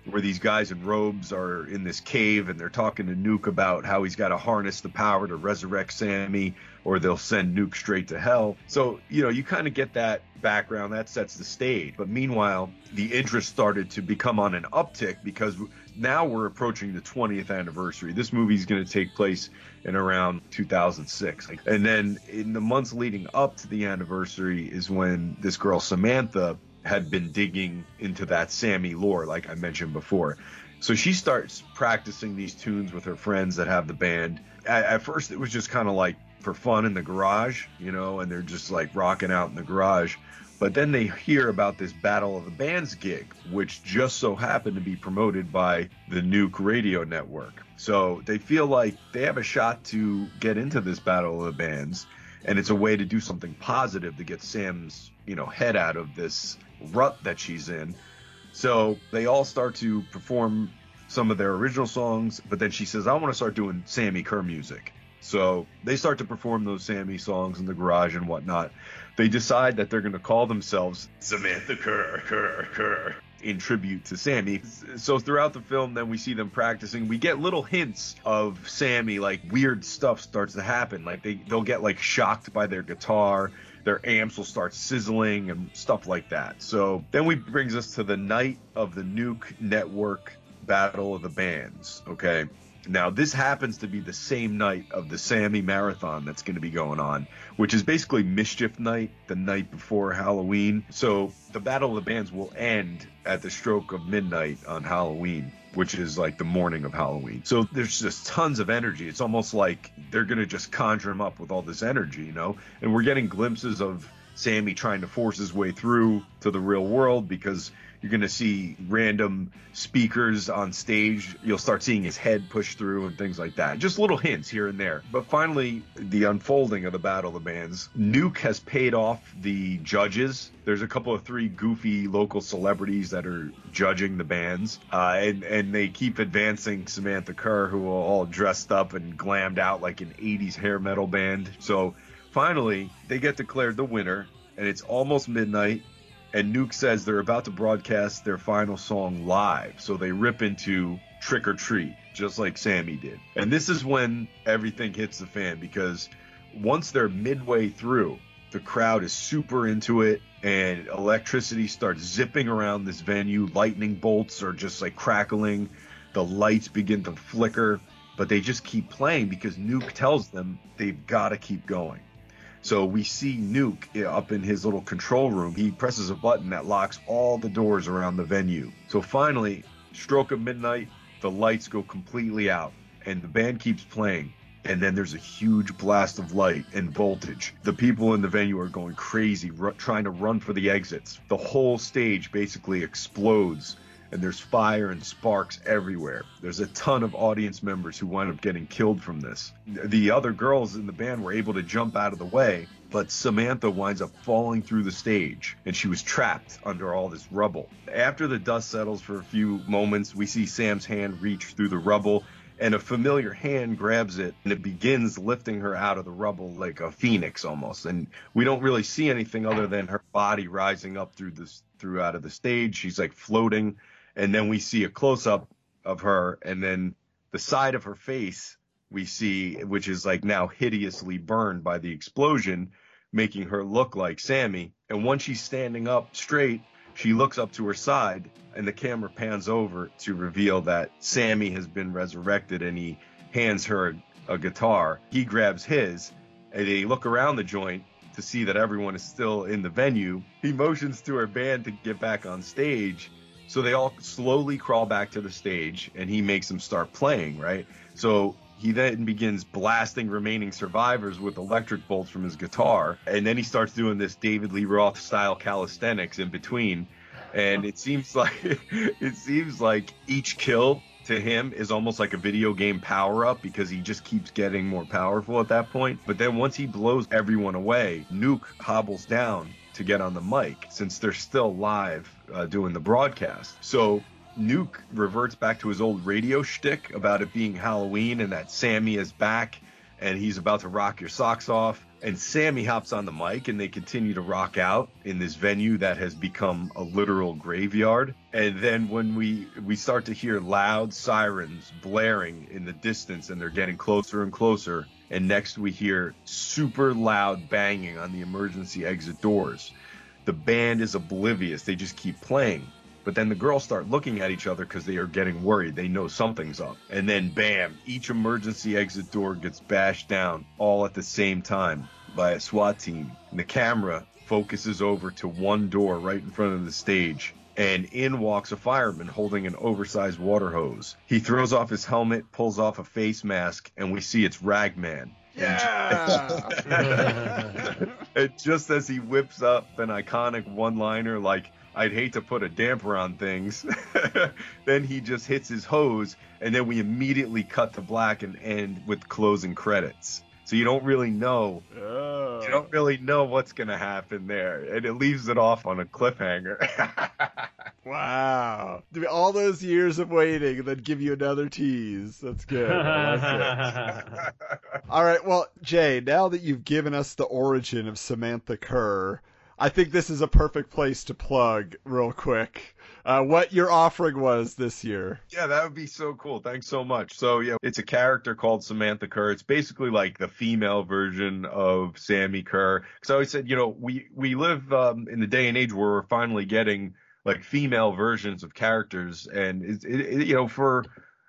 Where these guys in robes are in this cave and they're talking to Nuke about how he's got to harness the power to resurrect Sammi, or they'll send Nuke straight to hell. So, you know, you kind of get that background, that sets the stage. But meanwhile, the interest started to become on an uptick because now we're approaching the 20th anniversary. This movie is going to take place in around 2006. And then in the months leading up to the anniversary is when this girl, Samantha, had been digging into that Sammi lore, like I mentioned before. So she starts practicing these tunes with her friends that have the band. At, at first, it was just kind of like for fun in the garage, you know, and they're just like rocking out in the garage. But then they hear about this Battle of the Bands gig, which just so happened to be promoted by the Nuke Radio Network. So they feel like they have a shot to get into this Battle of the Bands, and it's a way to do something positive to get Sam's, you know, head out of this rut that she's in. So they all start to perform some of their original songs, but then she says, I want to start doing Sammi Curr music. So they start to perform those Sammi songs in the garage and whatnot. They decide that they're going to call themselves Samantha Curr, Curr, Curr in tribute to Sammi. So throughout the film, then we see them practicing. We get little hints of Sammi, like weird stuff starts to happen. Like they they'll get like shocked by their guitar. Their amps will start sizzling and stuff like that. So then we brings us to the night of the Nuke Network Battle of the Bands. Okay. Now, this happens to be the same night of the Sammi Marathon that's going to be going on, which is basically Mischief Night, the night before Halloween. So the Battle of the Bands will end at the stroke of midnight on Halloween, which is like the morning of Halloween. So there's just tons of energy. It's almost like they're going to just conjure him up with all this energy, you know? And we're getting glimpses of Sammi trying to force his way through to the real world because you're going to see random speakers on stage. You'll start seeing his head push through and things like that. Just little hints here and there. But finally, the unfolding of the Battle of the Bands. Nuke has paid off the judges. There's a couple of three goofy local celebrities that are judging the bands, uh, and and they keep advancing Samantha Curr, who are all dressed up and glammed out like an '80s hair metal band. So finally, they get declared the winner, and it's almost midnight and Nuke says they're about to broadcast their final song live. So they rip into Trick or Treat, just like Sammi did. And this is when everything hits the fan because once they're midway through, the crowd is super into it and electricity starts zipping around this venue. Lightning bolts are just like crackling. The lights begin to flicker, but they just keep playing because Nuke tells them they've got to keep going. So we see Nuke eh, up in his little control room. He presses a button that locks all the doors around the venue. So finally, stroke of midnight, the lights go completely out and the band keeps playing. And then there's a huge blast of light and voltage. The people in the venue are going crazy, ru- trying to run for the exits. The whole stage basically explodes and there's fire and sparks everywhere. There's a ton of audience members who wind up getting killed from this. The other girls in the band were able to jump out of the way, but Samantha winds up falling through the stage and she was trapped under all this rubble. After the dust settles for a few moments, we see Sam's hand reach through the rubble and a familiar hand grabs it and it begins lifting her out of the rubble like a phoenix almost and we don't really see anything other than her body rising up through this through out of the stage she's like floating and then we see a close up of her and then the side of her face we see which is like now hideously burned by the explosion making her look like Sammi and once she's standing up straight she looks up to her side and the camera pans over to reveal that Sammi has been resurrected and he hands her a, a guitar he grabs his and they look around the joint to see that everyone is still in the venue. He motions to her band to get back on stage. So they all slowly crawl back to the stage and he makes them start playing, right? So he then begins blasting remaining survivors with electric bolts from his guitar. And then he starts doing this David Lee Roth style calisthenics in between. And it seems like it seems like each kill to him is almost like a video game power up because he just keeps getting more powerful at that point. But then once he blows everyone away, Nuke hobbles down to get on the mic since they're still live uh, doing the broadcast. So Nuke reverts back to his old radio shtick about it being Halloween and that Sammi is back and he's about to rock your socks off. And Sammi hops on the mic and they continue to rock out in this venue that has become a literal graveyard. And then when we we start to hear loud sirens blaring in the distance and they're getting closer and closer, and next we hear super loud banging on the emergency exit doors. The band is oblivious. They just keep playing. But then the girls start looking at each other because they are getting worried. They know something's up. And then, bam, each emergency exit door gets bashed down all at the same time by a SWAT team. And the camera focuses over to one door right in front of the stage. And in walks a fireman holding an oversized water hose. He throws off his helmet, pulls off a face mask, and we see it's Ragman. Yeah. And just as he whips up an iconic one liner like, I'd hate to put a damper on things, then he just hits his hose, and then we immediately cut to black and end with closing credits. So you don't really know. Oh. You don't oh. really know what's gonna happen there, and it leaves it off on a cliffhanger. Wow. All those years of waiting and then give you another tease. That's good. Like. All right. Well, Jay, now that you've given us the origin of Samantha Curr, I think this is a perfect place to plug real quick uh, what your offering was this year. Yeah, that would be so cool. Thanks so much. So yeah, it's a character called Samantha Curr. It's basically like the female version of Sammi Curr. Because I said, you know, we we live um, in the day and age where we're finally getting like female versions of characters, and it, it, it, you know, for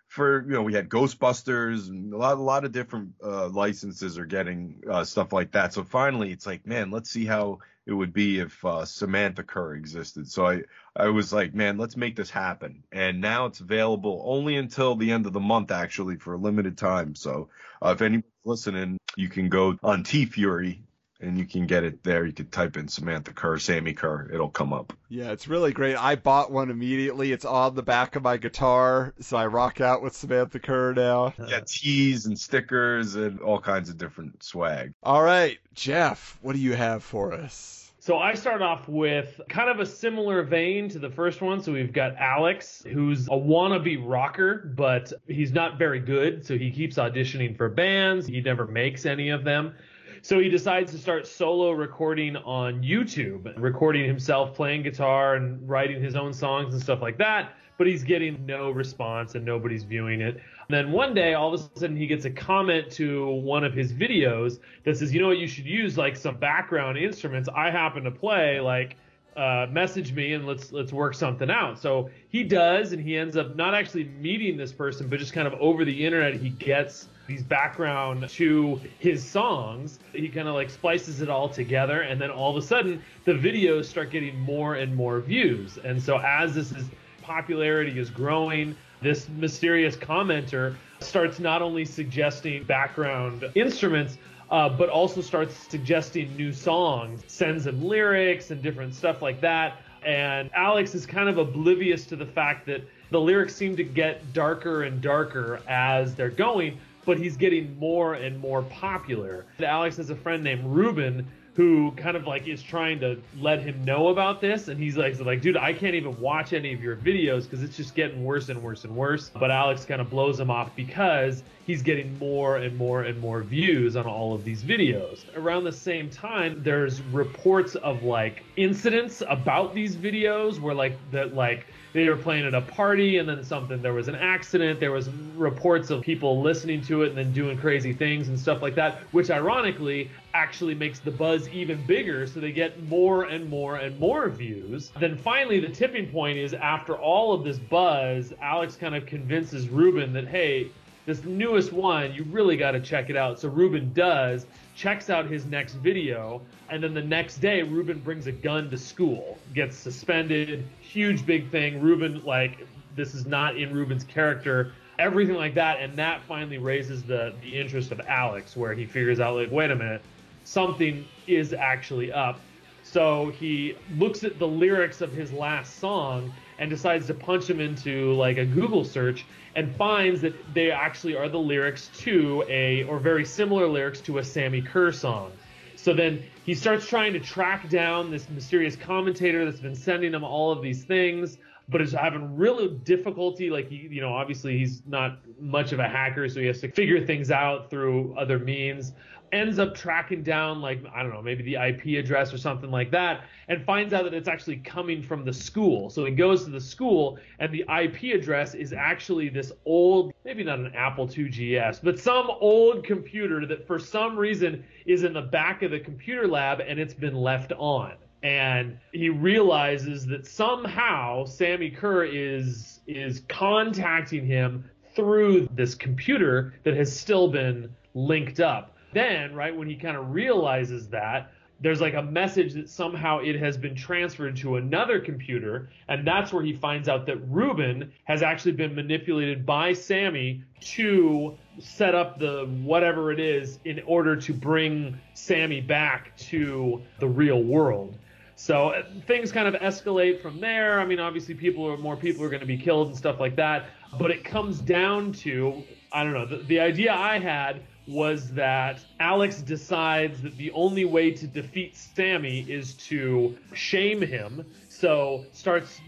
for you know, we had Ghostbusters and a lot a lot of different uh, licenses are getting uh, stuff like that. So finally, it's like, man, let's see how it would be if uh, Samantha Curr existed. So I I was like, man, let's make this happen. And now it's available only until the end of the month, actually, for a limited time. So uh, if anyone's listening, you can go on T Fury and you can get it there. You could type in Samantha Curr, Sammi Curr, it'll come up. Yeah, it's really great. I bought one immediately. It's on the back of my guitar, so I rock out with Samantha Curr now. Yeah, tees and stickers and all kinds of different swag. All right, Jeff, what do you have for us? So I start off with kind of a similar vein to the first one. So we've got Alex, who's a wannabe rocker, but he's not very good. So he keeps auditioning for bands. He never makes any of them. So he decides to start solo recording on YouTube, recording himself playing guitar and writing his own songs and stuff like that. But he's getting no response and nobody's viewing it. And then one day, all of a sudden, he gets a comment to one of his videos that says, "You know what? You should use like some background instruments. I happen to play like." Uh, message me and let's let's work something out. So he does, and he ends up not actually meeting this person, but just kind of over the internet, he gets these background to his songs. He kind of like splices it all together, and then all of a sudden, the videos start getting more and more views. And so as this is popularity is growing, this mysterious commenter starts not only suggesting background instruments, uh, but also starts suggesting new songs, sends him lyrics and different stuff like that. And Alex is kind of oblivious to the fact that the lyrics seem to get darker and darker as they're going, but he's getting more and more popular. And Alex has a friend named Ruben who kind of like is trying to let him know about this. And he's like like dude I can't even watch any of your videos because it's just getting worse and worse and worse. But Alex kind of blows him off because he's getting more and more and more views on all of these videos. Around the same time there's reports of like incidents about these videos where like that like they were playing at a party and then something there was an accident there was reports of people listening to it and then doing crazy things and stuff like that which ironically actually makes the buzz even bigger so they get more and more and more views. Then finally the tipping point is after all of this buzz alex kind of convinces ruben that hey this newest one, you really got to check it out. So Ruben does, checks out his next video, and then the next day, Ruben brings a gun to school, gets suspended, huge big thing. Ruben, like, this is not in Ruben's character, everything like that, and that finally raises the the interest of Alex, where he figures out, like, wait a minute, something is actually up. So he looks at the lyrics of his last song and decides to punch them into like a Google search and finds that they actually are the lyrics to a or very similar lyrics to a Sammi Curr song. So then he starts trying to track down this mysterious commentator that's been sending him all of these things, but is having real difficulty. Like, he, you know, obviously he's not much of a hacker, so he has to figure things out through other means. Ends up tracking down, like, I don't know, maybe the IP address or something like that, and finds out that it's actually coming from the school. So he goes to the school, and the IP address is actually this old, maybe not an Apple 2GS, but some old computer that for some reason is in the back of the computer lab and it's been left on and he realizes that somehow Sammi Curr is is contacting him through this computer that has still been linked up. Then, right when he kind of realizes that, there's like a message that somehow it has been transferred to another computer, and that's where he finds out that Ruben has actually been manipulated by Sammi to set up the whatever it is in order to bring Sammi back to the real world. So things kind of escalate from there. I mean, obviously, people are more people are going to be killed and stuff like that. But it comes down to I don't know. The, the idea I had was that Alex decides that the only way to defeat Sammi is to shame him. So starts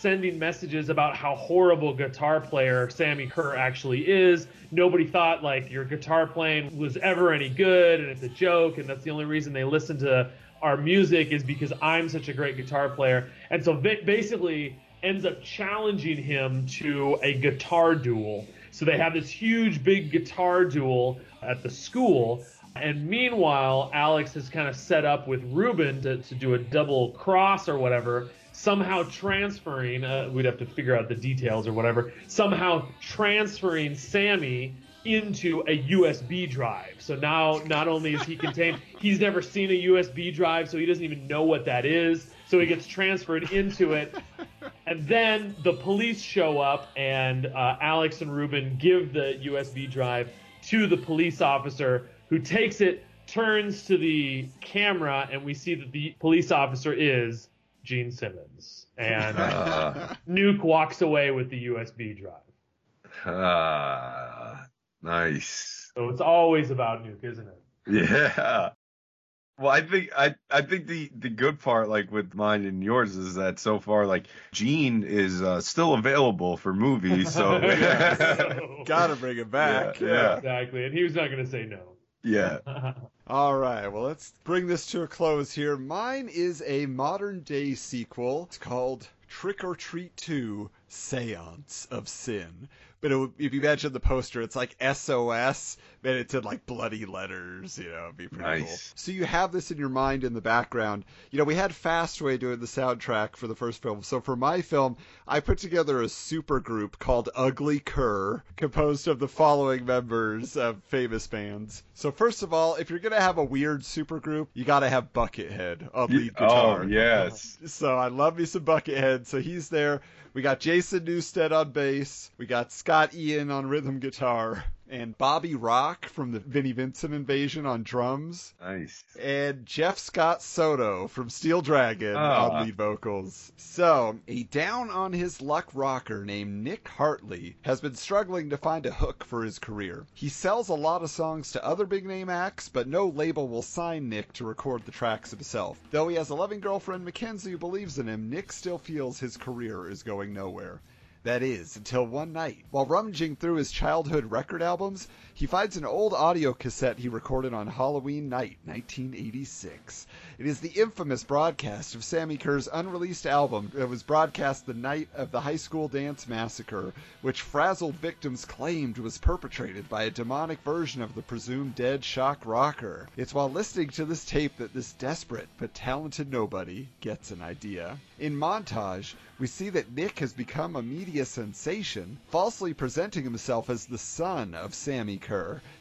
sending messages about how horrible guitar player Sammi Curr actually is. Nobody thought like your guitar playing was ever any good and it's a joke and that's the only reason they listen to our music is because I'm such a great guitar player. And so basically ends up challenging him to a guitar duel. So they have this huge big guitar duel at the school. And meanwhile, Alex has kind of set up with Ruben to, to do a double cross or whatever, somehow transferring, uh, we'd have to figure out the details or whatever, somehow transferring Sammi into a USB drive. So now not only is he contained, he's never seen a USB drive, so he doesn't even know what that is. So he gets transferred into it. And then the police show up, and uh, Alex and Ruben give the USB drive to the police officer, who takes it, turns to the camera, and we see that the police officer is Gene Simmons. And Uh, Nuke walks away with the USB drive. uh, nice. So it's always about Nuke, isn't it? Yeah. Well, I think I I think the the good part, like with mine and yours, is that so far, like Gene is uh, still available for movies. So So- Gotta bring it back. Yeah, yeah. Exactly, and he was not going to say no. yeah. All right, well, let's bring this to a close here. Mine is a modern day sequel. It's called Trick or Treat 2 Seance of Sin. But would- if you imagine the poster, it's like SOS, and it's in like bloody letters, you know, it'd be pretty Nice. cool. So you have this in your mind in the background. You know, we had Fastway doing the soundtrack for the first film. So for my film, I put together a super group called Ugly Cur, composed of the following members of famous bands. So first of all, if you're gonna have a weird super group, you gotta have Buckethead on lead oh, guitar. Oh yes. So I love me some Buckethead. So he's there. We got Jason Newsted on bass. We got Scott Ian on rhythm guitar. And Bobby Rock from the Vinnie Vincent Invasion on drums. Nice. And Jeff Scott Soto from Steel Dragon Ah. on lead vocals. So, a down on his luck rocker named Nick Hartley has been struggling to find a hook for his career. He sells a lot of songs to other big name acts, but no label will sign Nick to record the tracks himself. Though he has a loving girlfriend, Mackenzie, who believes in him, Nick still feels his career is going nowhere. That is, until one night, while rummaging through his childhood record albums, he finds an old audio cassette he recorded on Halloween night, 1986. It is the infamous broadcast of Sammi Curr's unreleased album that was broadcast the night of the high school dance massacre, which frazzled victims claimed was perpetrated by a demonic version of the presumed dead shock rocker. It's while listening to this tape that this desperate but talented nobody gets an idea. In montage, we see that Nick has become a media sensation, falsely presenting himself as the son of Sammi Curr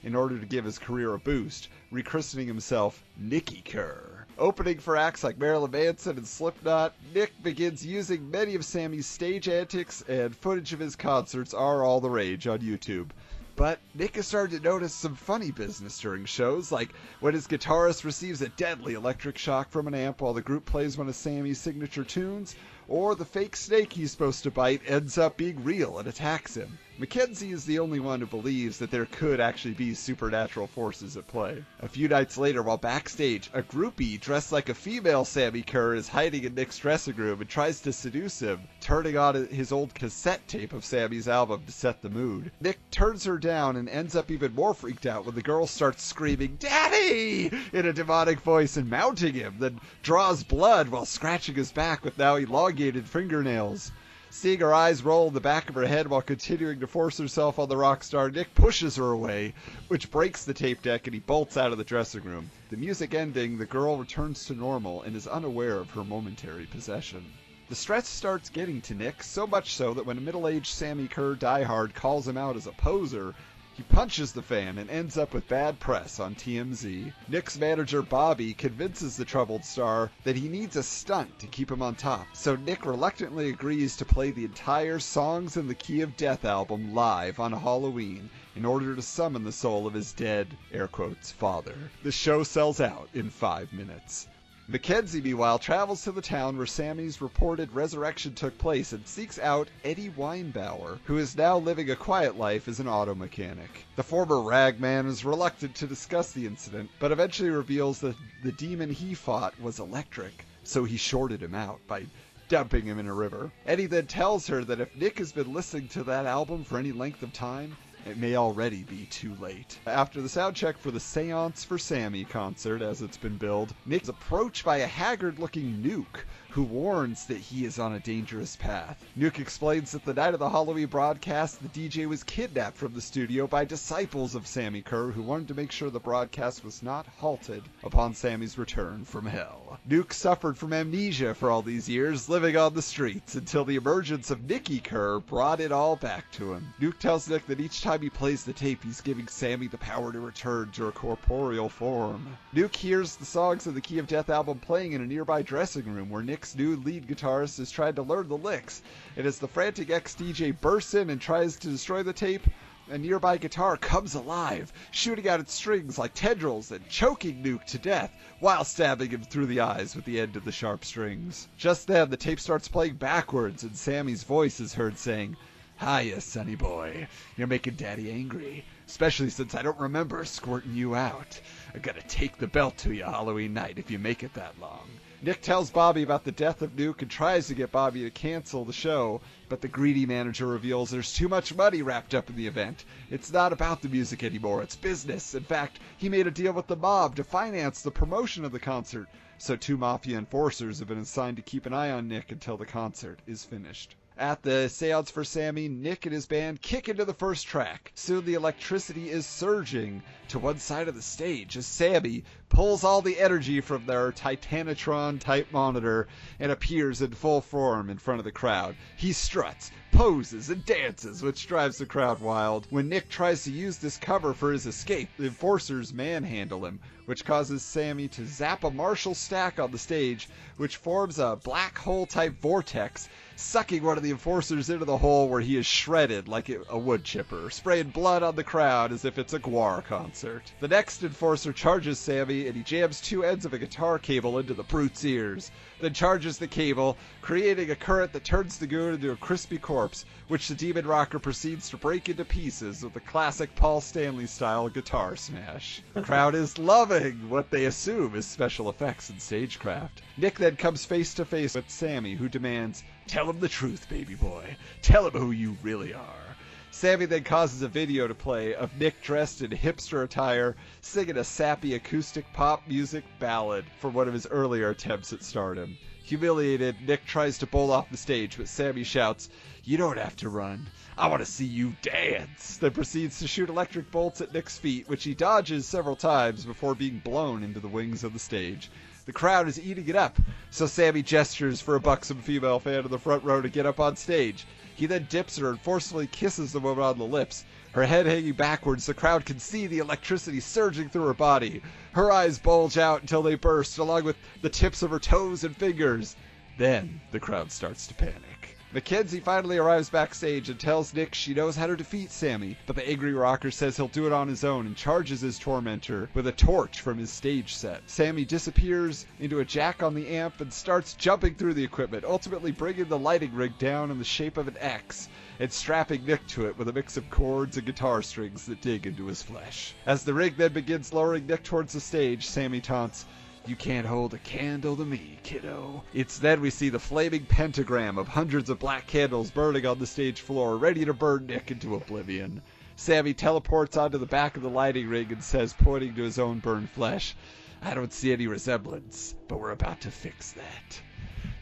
in order to give his career a boost, rechristening himself Nicky Curr. Opening for acts like Marilyn Manson and Slipknot, Nick begins using many of Sammi's stage antics, and footage of his concerts are all the rage on YouTube. But Nick has started to notice some funny business during shows, like when his guitarist receives a deadly electric shock from an amp while the group plays one of Sammi's signature tunes, or the fake snake he's supposed to bite ends up being real and attacks him. Mackenzie is the only one who believes that there could actually be supernatural forces at play. A few nights later, while backstage, a groupie dressed like a female Sammi Curr is hiding in Nick's dressing room and tries to seduce him, turning on his old cassette tape of Sammi's album to set the mood. Nick turns her down and ends up even more freaked out when the girl starts screaming, Daddy! in a demonic voice and mounting him, then draws blood while scratching his back with now elongated fingernails. Seeing her eyes roll in the back of her head while continuing to force herself on the rock star, Nick pushes her away, which breaks the tape deck and he bolts out of the dressing room. The music ending, the girl returns to normal and is unaware of her momentary possession. The stress starts getting to Nick, so much so that when a middle aged Sammi Curr diehard calls him out as a poser, he punches the fan and ends up with bad press on TMZ. Nick's manager Bobby convinces the troubled star that he needs a stunt to keep him on top, so Nick reluctantly agrees to play the entire Songs in the Key of Death album live on Halloween in order to summon the soul of his dead, air quotes, father. The show sells out in five minutes. Mackenzie, meanwhile, travels to the town where Sammi's reported resurrection took place and seeks out Eddie Weinbauer, who is now living a quiet life as an auto mechanic. The former ragman is reluctant to discuss the incident, but eventually reveals that the demon he fought was electric, so he shorted him out by dumping him in a river. Eddie then tells her that if Nick has been listening to that album for any length of time, it may already be too late. After the sound check for the Seance for Sammi concert, as it's been billed, Nick is approached by a haggard looking Nuke who warns that he is on a dangerous path. Nuke explains that the night of the Halloween broadcast, the DJ was kidnapped from the studio by disciples of Sammi Curr who wanted to make sure the broadcast was not halted upon Sammi's return from hell. Nuke suffered from amnesia for all these years, living on the streets, until the emergence of Nicky Curr brought it all back to him. Nuke tells Nick that each time he plays the tape, he's giving Sammi the power to return to a corporeal form. Nuke hears the songs of the Key of Death album playing in a nearby dressing room where Nick's new lead guitarist is trying to learn the licks. And as the frantic ex DJ bursts in and tries to destroy the tape, a nearby guitar comes alive, shooting out its strings like tendrils and choking Nuke to death while stabbing him through the eyes with the end of the sharp strings. Just then, the tape starts playing backwards, and Sammi's voice is heard saying, Hiya, sonny boy. You're making daddy angry. Especially since I don't remember squirting you out. I gotta take the belt to you Halloween night if you make it that long. Nick tells Bobby about the death of Nuke and tries to get Bobby to cancel the show, but the greedy manager reveals there's too much money wrapped up in the event. It's not about the music anymore, it's business. In fact, he made a deal with the mob to finance the promotion of the concert, so two mafia enforcers have been assigned to keep an eye on Nick until the concert is finished. At the Seance for Sammi, Nick and his band kick into the first track. Soon the electricity is surging to one side of the stage as Sammi pulls all the energy from their Titanatron type monitor and appears in full form in front of the crowd. He struts, poses, and dances, which drives the crowd wild. When Nick tries to use this cover for his escape, the enforcers manhandle him, which causes Sammi to zap a Marshall stack on the stage, which forms a black hole type vortex sucking one of the enforcers into the hole where he is shredded like a wood chipper, spraying blood on the crowd as if it's a Gwar concert. The next enforcer charges Sammi and he jams two ends of a guitar cable into the brute's ears, then charges the cable, creating a current that turns the goon into a crispy corpse, which the demon rocker proceeds to break into pieces with a classic Paul Stanley style guitar smash. The crowd is loving what they assume is special effects and stagecraft. Nick then comes face to face with Sammi, who demands, Tell him the truth, baby boy. Tell him who you really are. Sammi then causes a video to play of Nick dressed in hipster attire singing a sappy acoustic pop music ballad for one of his earlier attempts at stardom. Humiliated, Nick tries to bolt off the stage, but Sammi shouts, You don't have to run. I want to see you dance. Then proceeds to shoot electric bolts at Nick's feet, which he dodges several times before being blown into the wings of the stage. The crowd is eating it up, so Sammi gestures for a buxom female fan in the front row to get up on stage. He then dips her and forcefully kisses the woman on the lips. Her head hanging backwards, the crowd can see the electricity surging through her body. Her eyes bulge out until they burst, along with the tips of her toes and fingers. Then the crowd starts to panic. Mackenzie finally arrives backstage and tells Nick she knows how to defeat Sammi, but the angry rocker says he'll do it on his own and charges his tormentor with a torch from his stage set. Sammi disappears into a jack on the amp and starts jumping through the equipment, ultimately bringing the lighting rig down in the shape of an X and strapping Nick to it with a mix of cords and guitar strings that dig into his flesh. As the rig then begins lowering Nick towards the stage, Sammi taunts, you can't hold a candle to me, kiddo. It's then we see the flaming pentagram of hundreds of black candles burning on the stage floor, ready to burn Nick into oblivion. Sammi teleports onto the back of the lighting rig and says, pointing to his own burned flesh, I don't see any resemblance, but we're about to fix that.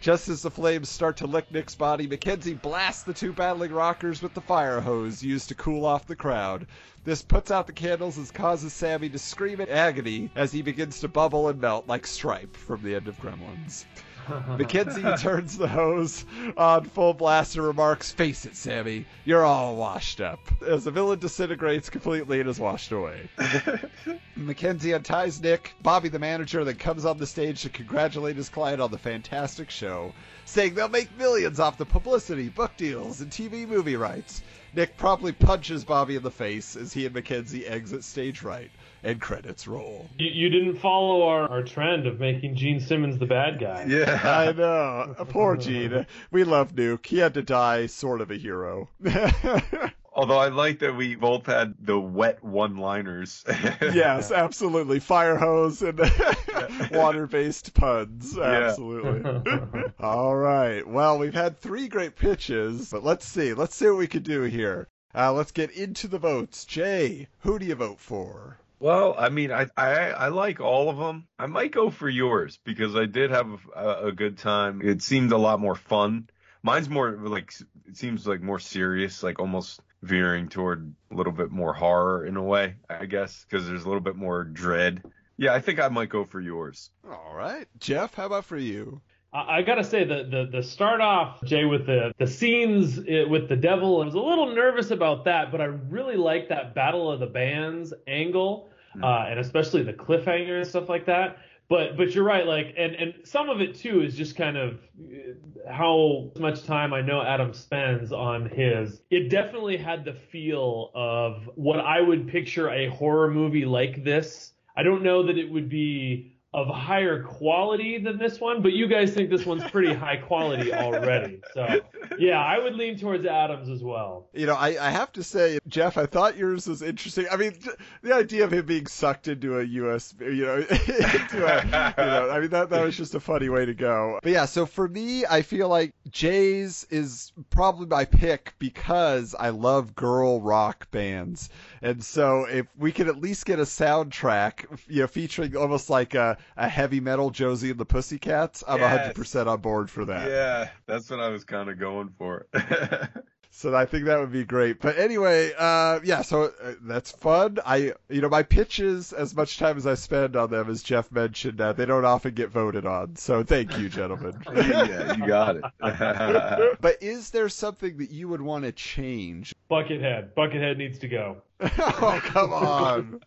Just as the flames start to lick Nick's body, Mackenzie blasts the two battling rockers with the fire hose used to cool off the crowd. This puts out the candles and causes Sammi to scream in agony as he begins to bubble and melt like Stripe from the end of Gremlins. Mackenzie turns the hose on full blast and remarks, Face it, Sammi, you're all washed up. As the villain disintegrates completely and is washed away. Mackenzie unties Nick, Bobby the manager, then comes on the stage to congratulate his client on the fantastic show, saying they'll make millions off the publicity, book deals, and TV movie rights. Nick promptly punches Bobby in the face as he and Mackenzie exit stage right, and credits roll. You, you didn't follow our, our trend of making Gene Simmons the bad guy. Yeah. I know. Poor Gene. We love Nuke. He had to die sort of a hero. Although I like that we both had the wet one-liners. yes, absolutely. Fire hose and water-based puns. Absolutely. All right. Well, we've had three great pitches, but let's see. Let's see what we can do here. Uh, let's get into the votes. Jay, who do you vote for? Well, I mean, I, I I like all of them. I might go for yours because I did have a, a good time. It seemed a lot more fun. Mine's more like it seems like more serious, like almost veering toward a little bit more horror in a way, I guess, because there's a little bit more dread. Yeah, I think I might go for yours. All right. Jeff, how about for you? I, I gotta say the, the the start off Jay with the the scenes eh, with the devil. I was a little nervous about that, but I really like that Battle of the Bands angle, uh, and especially the cliffhanger and stuff like that. But but you're right, like and and some of it too is just kind of eh, how much time I know Adam spends on his. It definitely had the feel of what I would picture a horror movie like this. I don't know that it would be of higher quality than this one, but you guys think this one's pretty high quality already. So yeah, I would lean towards Adams as well. You know, I, I have to say, Jeff, I thought yours was interesting. I mean, the idea of him being sucked into a U.S., you know, into a, you know, I mean, that, that was just a funny way to go. But yeah, so for me, I feel like Jay's is probably my pick because I love girl rock bands. And so if we could at least get a soundtrack, you know, featuring almost like a, a heavy metal Josie and the Pussycats, I'm Yes. 100% on board for that. Yeah, that's what I was kind of going for. So I think that would be great. But anyway, uh, yeah, so uh, that's fun. I, you know, my pitches, as much time as I spend on them, as Jeff mentioned, uh, they don't often get voted on. So thank you, gentlemen. yeah, you got it. but is there something that you would want to change? Buckethead. Buckethead needs to go. oh, come on.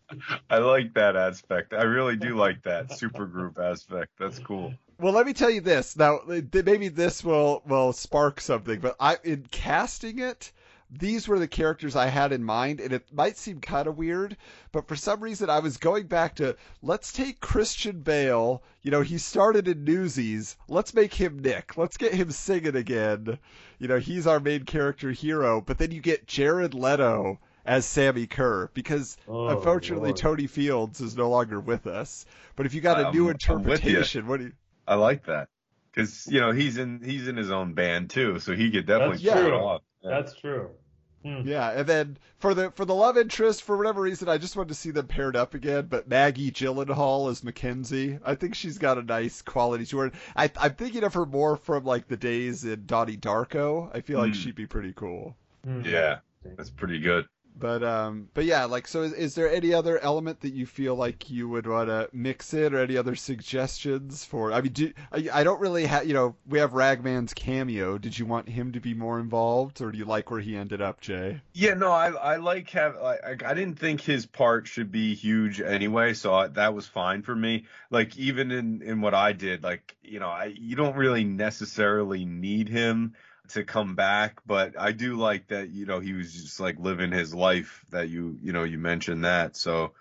I like that aspect. I really do like that supergroup aspect. That's cool. Well, let me tell you this. Now, maybe this will will spark something, but I in casting it, these were the characters I had in mind, and it might seem kind of weird, but for some reason I was going back to let's take Christian Bale. You know, he started in Newsies. Let's make him Nick. Let's get him singing again. You know, he's our main character hero. But then you get Jared Leto as Sammi Curr because Oh, unfortunately Lord. Tony Fields is no longer with us. But if you got a Um, new I'm with you. interpretation, what do you? I like that because you know he's in he's in his own band too, so he could definitely That's it true. off. Yeah. That's true. Hmm. Yeah, and then for the for the love interest, for whatever reason, I just wanted to see them paired up again. But Maggie Gyllenhaal as Mackenzie, I think she's got a nice quality to her. I, I'm thinking of her more from like the days in Donnie Darko. I feel like Hmm. she'd be pretty cool. Hmm. yeah, that's pretty good. But um, but yeah, like, so is, is there any other element that you feel like you would want to mix in, or any other suggestions for? I mean, do I, I don't really have, you know, we have Ragman's cameo. Did you want him to be more involved, or do you like where he ended up, Jay? Yeah, no, I I like have I I didn't think his part should be huge anyway, so I, that was fine for me. Like even in in what I did, like you know, I you don't really necessarily need him to come back, but I do like that you know he was just like living his life that you you know you mentioned that. So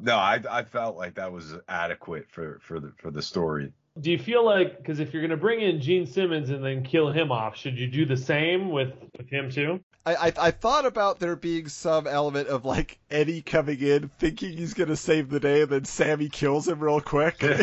no, I I felt like that was adequate for for the for the story. Do you feel like because if you're gonna bring in Gene Simmons and then kill him off, should you do the same with with him too? I, I I thought about there being some element of like Eddie coming in thinking he's gonna save the day, and then Sammi kills him real quick.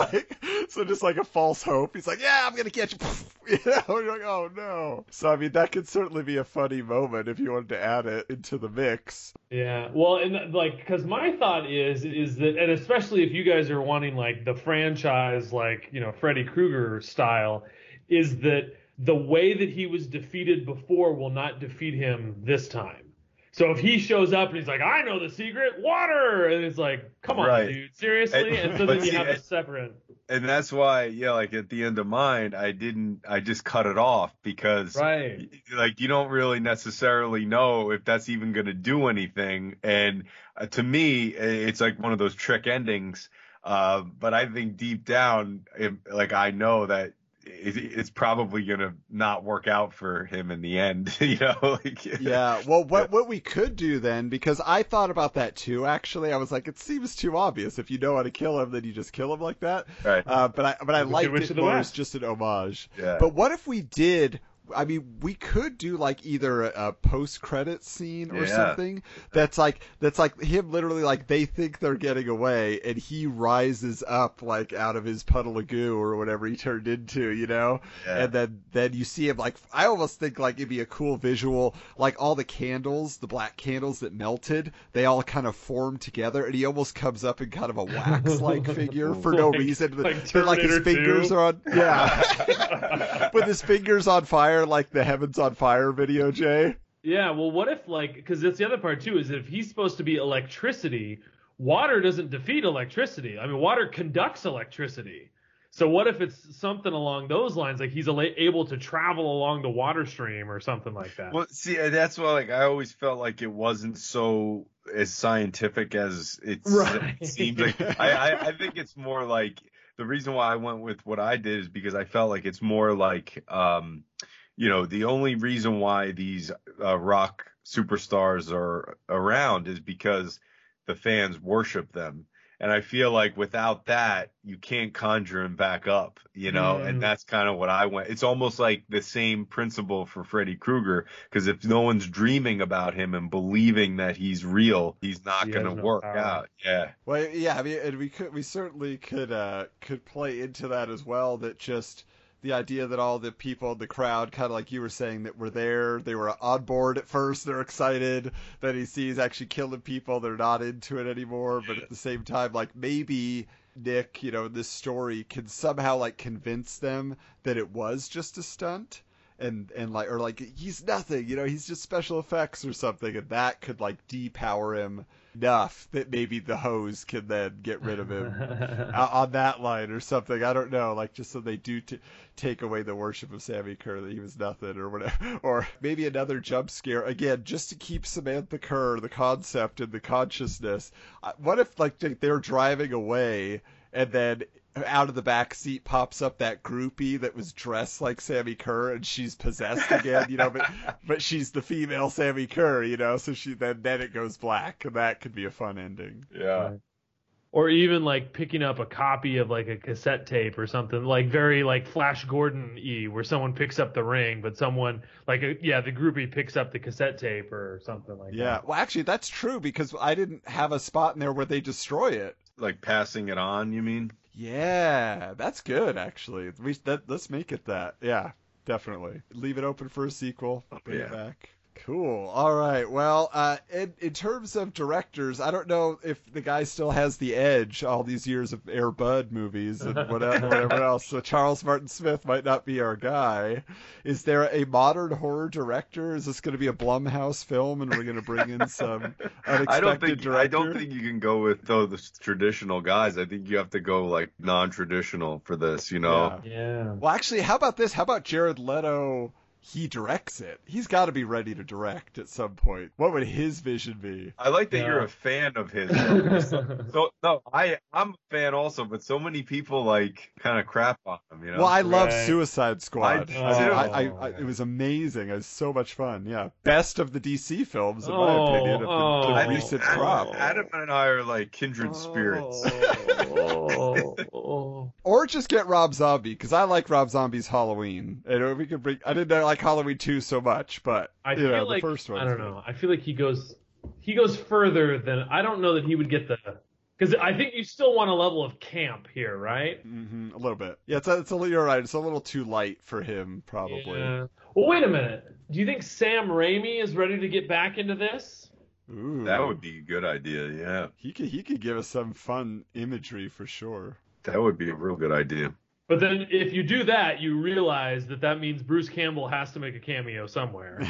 Like so? Just like a false hope. He's like, "Yeah, I'm gonna catch you." You know, you're like, "Oh no!" So I mean, that could certainly be a funny moment if you wanted to add it into the mix. Yeah, well, and like, because my thought is, is that, and especially if you guys are wanting like the franchise, like you know Freddy Krueger style, is that the way that he was defeated before will not defeat him this time. So if he shows up and he's like, "I know the secret, water," and it's like, "Come on, Right. dude, seriously," And- and so then you see, have a separate. And that's why, yeah, like at the end of mine, I didn't, I just cut it off because Right. like you don't really necessarily know if that's even going to do anything and uh, to me it's like one of those trick endings uh, but i think deep down it, like i know that it's probably going to not work out for him in the end you know like Yeah. Well, what what we could do then, because I thought about that too. Actually, I was like, it seems too obvious. If you know how to kill him, then you just kill him like that. right Uh, but I but I Wicked liked it more as just an homage. yeah But what if we did? I mean, we could do like either a, a post-credit scene or Yeah. something that's like that's like him literally like they think they're getting away and he rises up like out of his puddle of goo or whatever he turned into, you know, yeah. and then then you see him like I almost think like it'd be a cool visual like all the candles, the black candles that melted, they all kind of form together and he almost comes up in kind of a wax-like figure for no Like- reason. like but like his fingers 2. are on yeah. with his fingers on fire like the heavens on fire video, Jay. Yeah, well, what if like because that's the other part too is if he's supposed to be electricity, water doesn't defeat electricity. I mean, water conducts electricity. So what if it's something along those lines, like he's able to travel along the water stream or something like that? Well, see, that's why like I always felt like it wasn't so as scientific as it, s- Right. it seems. Like I, I, I think it's more like the reason why I went with what I did is because I felt like it's more like, um, you know, the only reason why these uh, rock superstars are around is because the fans worship them. And I feel like without that, you can't conjure him back up, you know, Mm. and that's kind of what I went. It's almost like the same principle for Freddy Krueger, because if no one's dreaming about him and believing that he's real, he's not He going to no work power. out. Yeah. Well, yeah, I mean, and we could, we certainly could, uh, could play into that as well. That just the idea that all the people the crowd, kind of like you were saying, that were there, they were on board at first, they're excited. Then he sees actually killing people, they're not into it anymore. But at the same time, like maybe Nick, you know, this story can somehow like convince them that it was just a stunt. And, and like or like he's nothing, you know, he's just special effects or something, and that could like depower him enough that maybe the hose can then get rid of him on that line or something. I don't know, like just so they do t- take away the worship of Sammi Curr that he was nothing or whatever, or maybe another jump scare again just to keep Samantha Kerr the concept and the consciousness. What if like they're driving away and then out of the back seat pops up that groupie that was dressed like Sammi Curr and she's possessed again, you know, but but she's the female Sammi Curr, you know, so she then then it goes black and that could be a fun ending. Yeah. or even like picking up a copy of like a cassette tape or something like very like flash gordon e where someone picks up the ring but someone like a, yeah the groupie picks up the cassette tape or something like Yeah, that well, actually, that's true because I didn't have a spot in there where they destroy it. Like passing it on, you mean? Yeah, that's good. Actually, we that let's make it that. Yeah, definitely. Leave it open for a sequel. Bring it back. Cool. All right. Well, uh, in, in terms of directors, I don't know if the guy still has the edge all these years of Air Bud movies and whatever, whatever else. So Charles Martin Smith might not be our guy. Is there a modern horror director? Is this going to be a Blumhouse film, and we're going to bring in some unexpected I don't think director? I don't think you can go with though the traditional guys. I think you have to go like non-traditional for this. You know. Yeah. Yeah. Well, actually, how about this? How about Jared Leto? He directs it. He's got to be ready to direct at some point. What would his vision be? I like that Yeah. you're a fan of his. so no, I I'm a fan also, but so many people like kind of crap on him. You know. Well, I love Right. Suicide Squad. I do I. I, I, I, it was amazing. It was so much fun. Yeah, best of the DC films in my Oh, opinion of the, the oh, I think recent Adam, crop. Adam and I are like kindred spirits. Oh. Oh. Or just get Rob Zombie because I like Rob Zombie's Halloween. And we could bring. I didn't like Halloween two so much, but I you feel know like the first one. I don't know. I feel like he goes he goes further than I don't know that he would get the because I think you still want a level of camp here, right? hmm a little bit. Yeah, it's a, it's a little. You're right. It's a little too light for him, probably. Yeah. Well, wait a minute. Do you think Sam Raimi is ready to get back into this? Ooh, That would be a good idea. Yeah, He could he could give us some fun imagery for sure. That would be a real good idea. But then if you do that, you realize that that means Bruce Campbell has to make a cameo somewhere.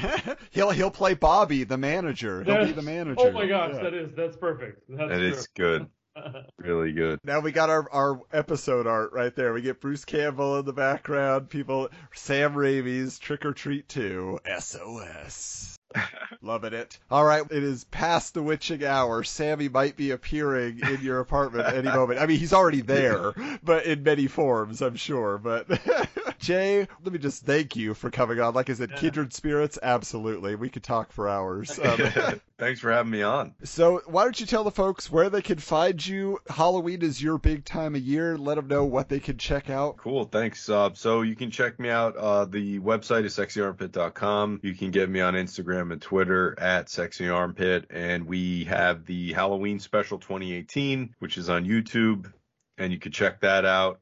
he'll he'll play Bobby, the manager. He'll be the manager. Oh my gosh, Yeah. that is that's perfect. That's That true. is good. Really good. Now we got our, our episode art right there. We get Bruce Campbell in the background. People, Sam Raimi's Trick or Treat 2, SOS. Loving it. All right, it is past the witching hour. Sammi might be appearing in your apartment any moment. I mean, he's already there, but in many forms, I'm sure. But Jay, let me just thank you for coming on. Like I said, kindred spirits, absolutely. We could talk for hours. Um, Thanks for having me on. so why don't you tell the folks where they can find you? Halloween is your big time of year. Let them know what they can check out. Cool, thanks. Uh, so you can check me out. Uh, the website is sexyarmpit.com. You can get me on Instagram and Twitter at sexyarmpit. And we have the Halloween special 2018, which is on YouTube, and you can check that out.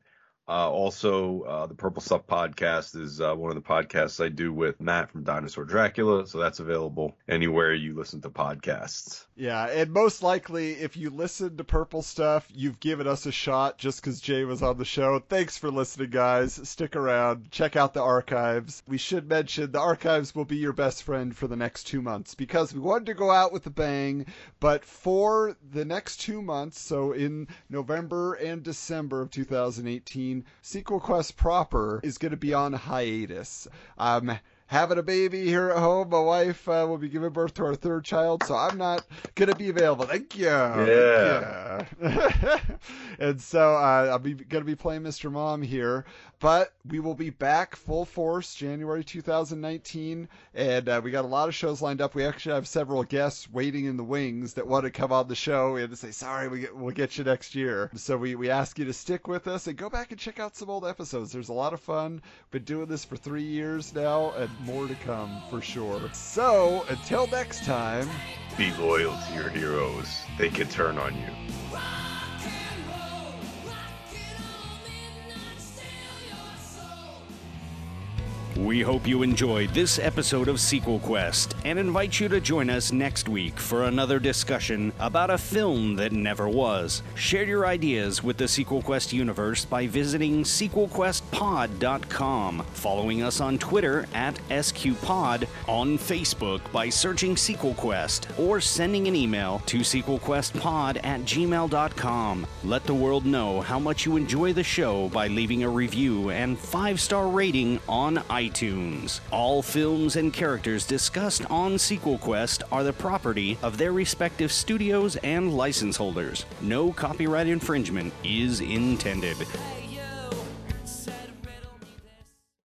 Uh, also, uh, the Purple Stuff podcast is uh, one of the podcasts I do with Matt from Dinosaur Dracula. So that's available anywhere you listen to podcasts. Yeah, and most likely, if you listen to Purple Stuff, you've given us a shot just because Jay was on the show. Thanks for listening, guys. Stick around. Check out the archives. We should mention the archives will be your best friend for the next two months because we wanted to go out with a bang, but for the next two months, so in November and December of 2018, Sequel Quest proper is going to be on hiatus. Um, having a baby here at home. My wife uh, will be giving birth to our third child, so I'm not going to be available. Thank you. Yeah. Thank you. and so uh, I'll be going to be playing Mr. Mom here, but we will be back full force January 2019, and uh, we got a lot of shows lined up. We actually have several guests waiting in the wings that want to come on the show. To say, sorry, we we'll get you next year. So we, we ask you to stick with us and go back and check out some old episodes. There's a lot of fun. We've been doing this for three years now, and more to come for sure. So until next time. Be loyal to your heroes. They can turn on you. We hope you enjoyed this episode of Sequel Quest and invite you to join us next week for another discussion about a film that never was. Share your ideas with the Sequel Quest universe by visiting sequelquestpod.com, following us on Twitter at SQPod, on Facebook by searching Sequel Quest, or sending an email to sequelquestpod at gmail.com. Let the world know how much you enjoy the show by leaving a review and five star rating on iTunes. All films and characters discussed on Sequel Quest are the property of their respective studios and license holders. No copyright infringement is intended.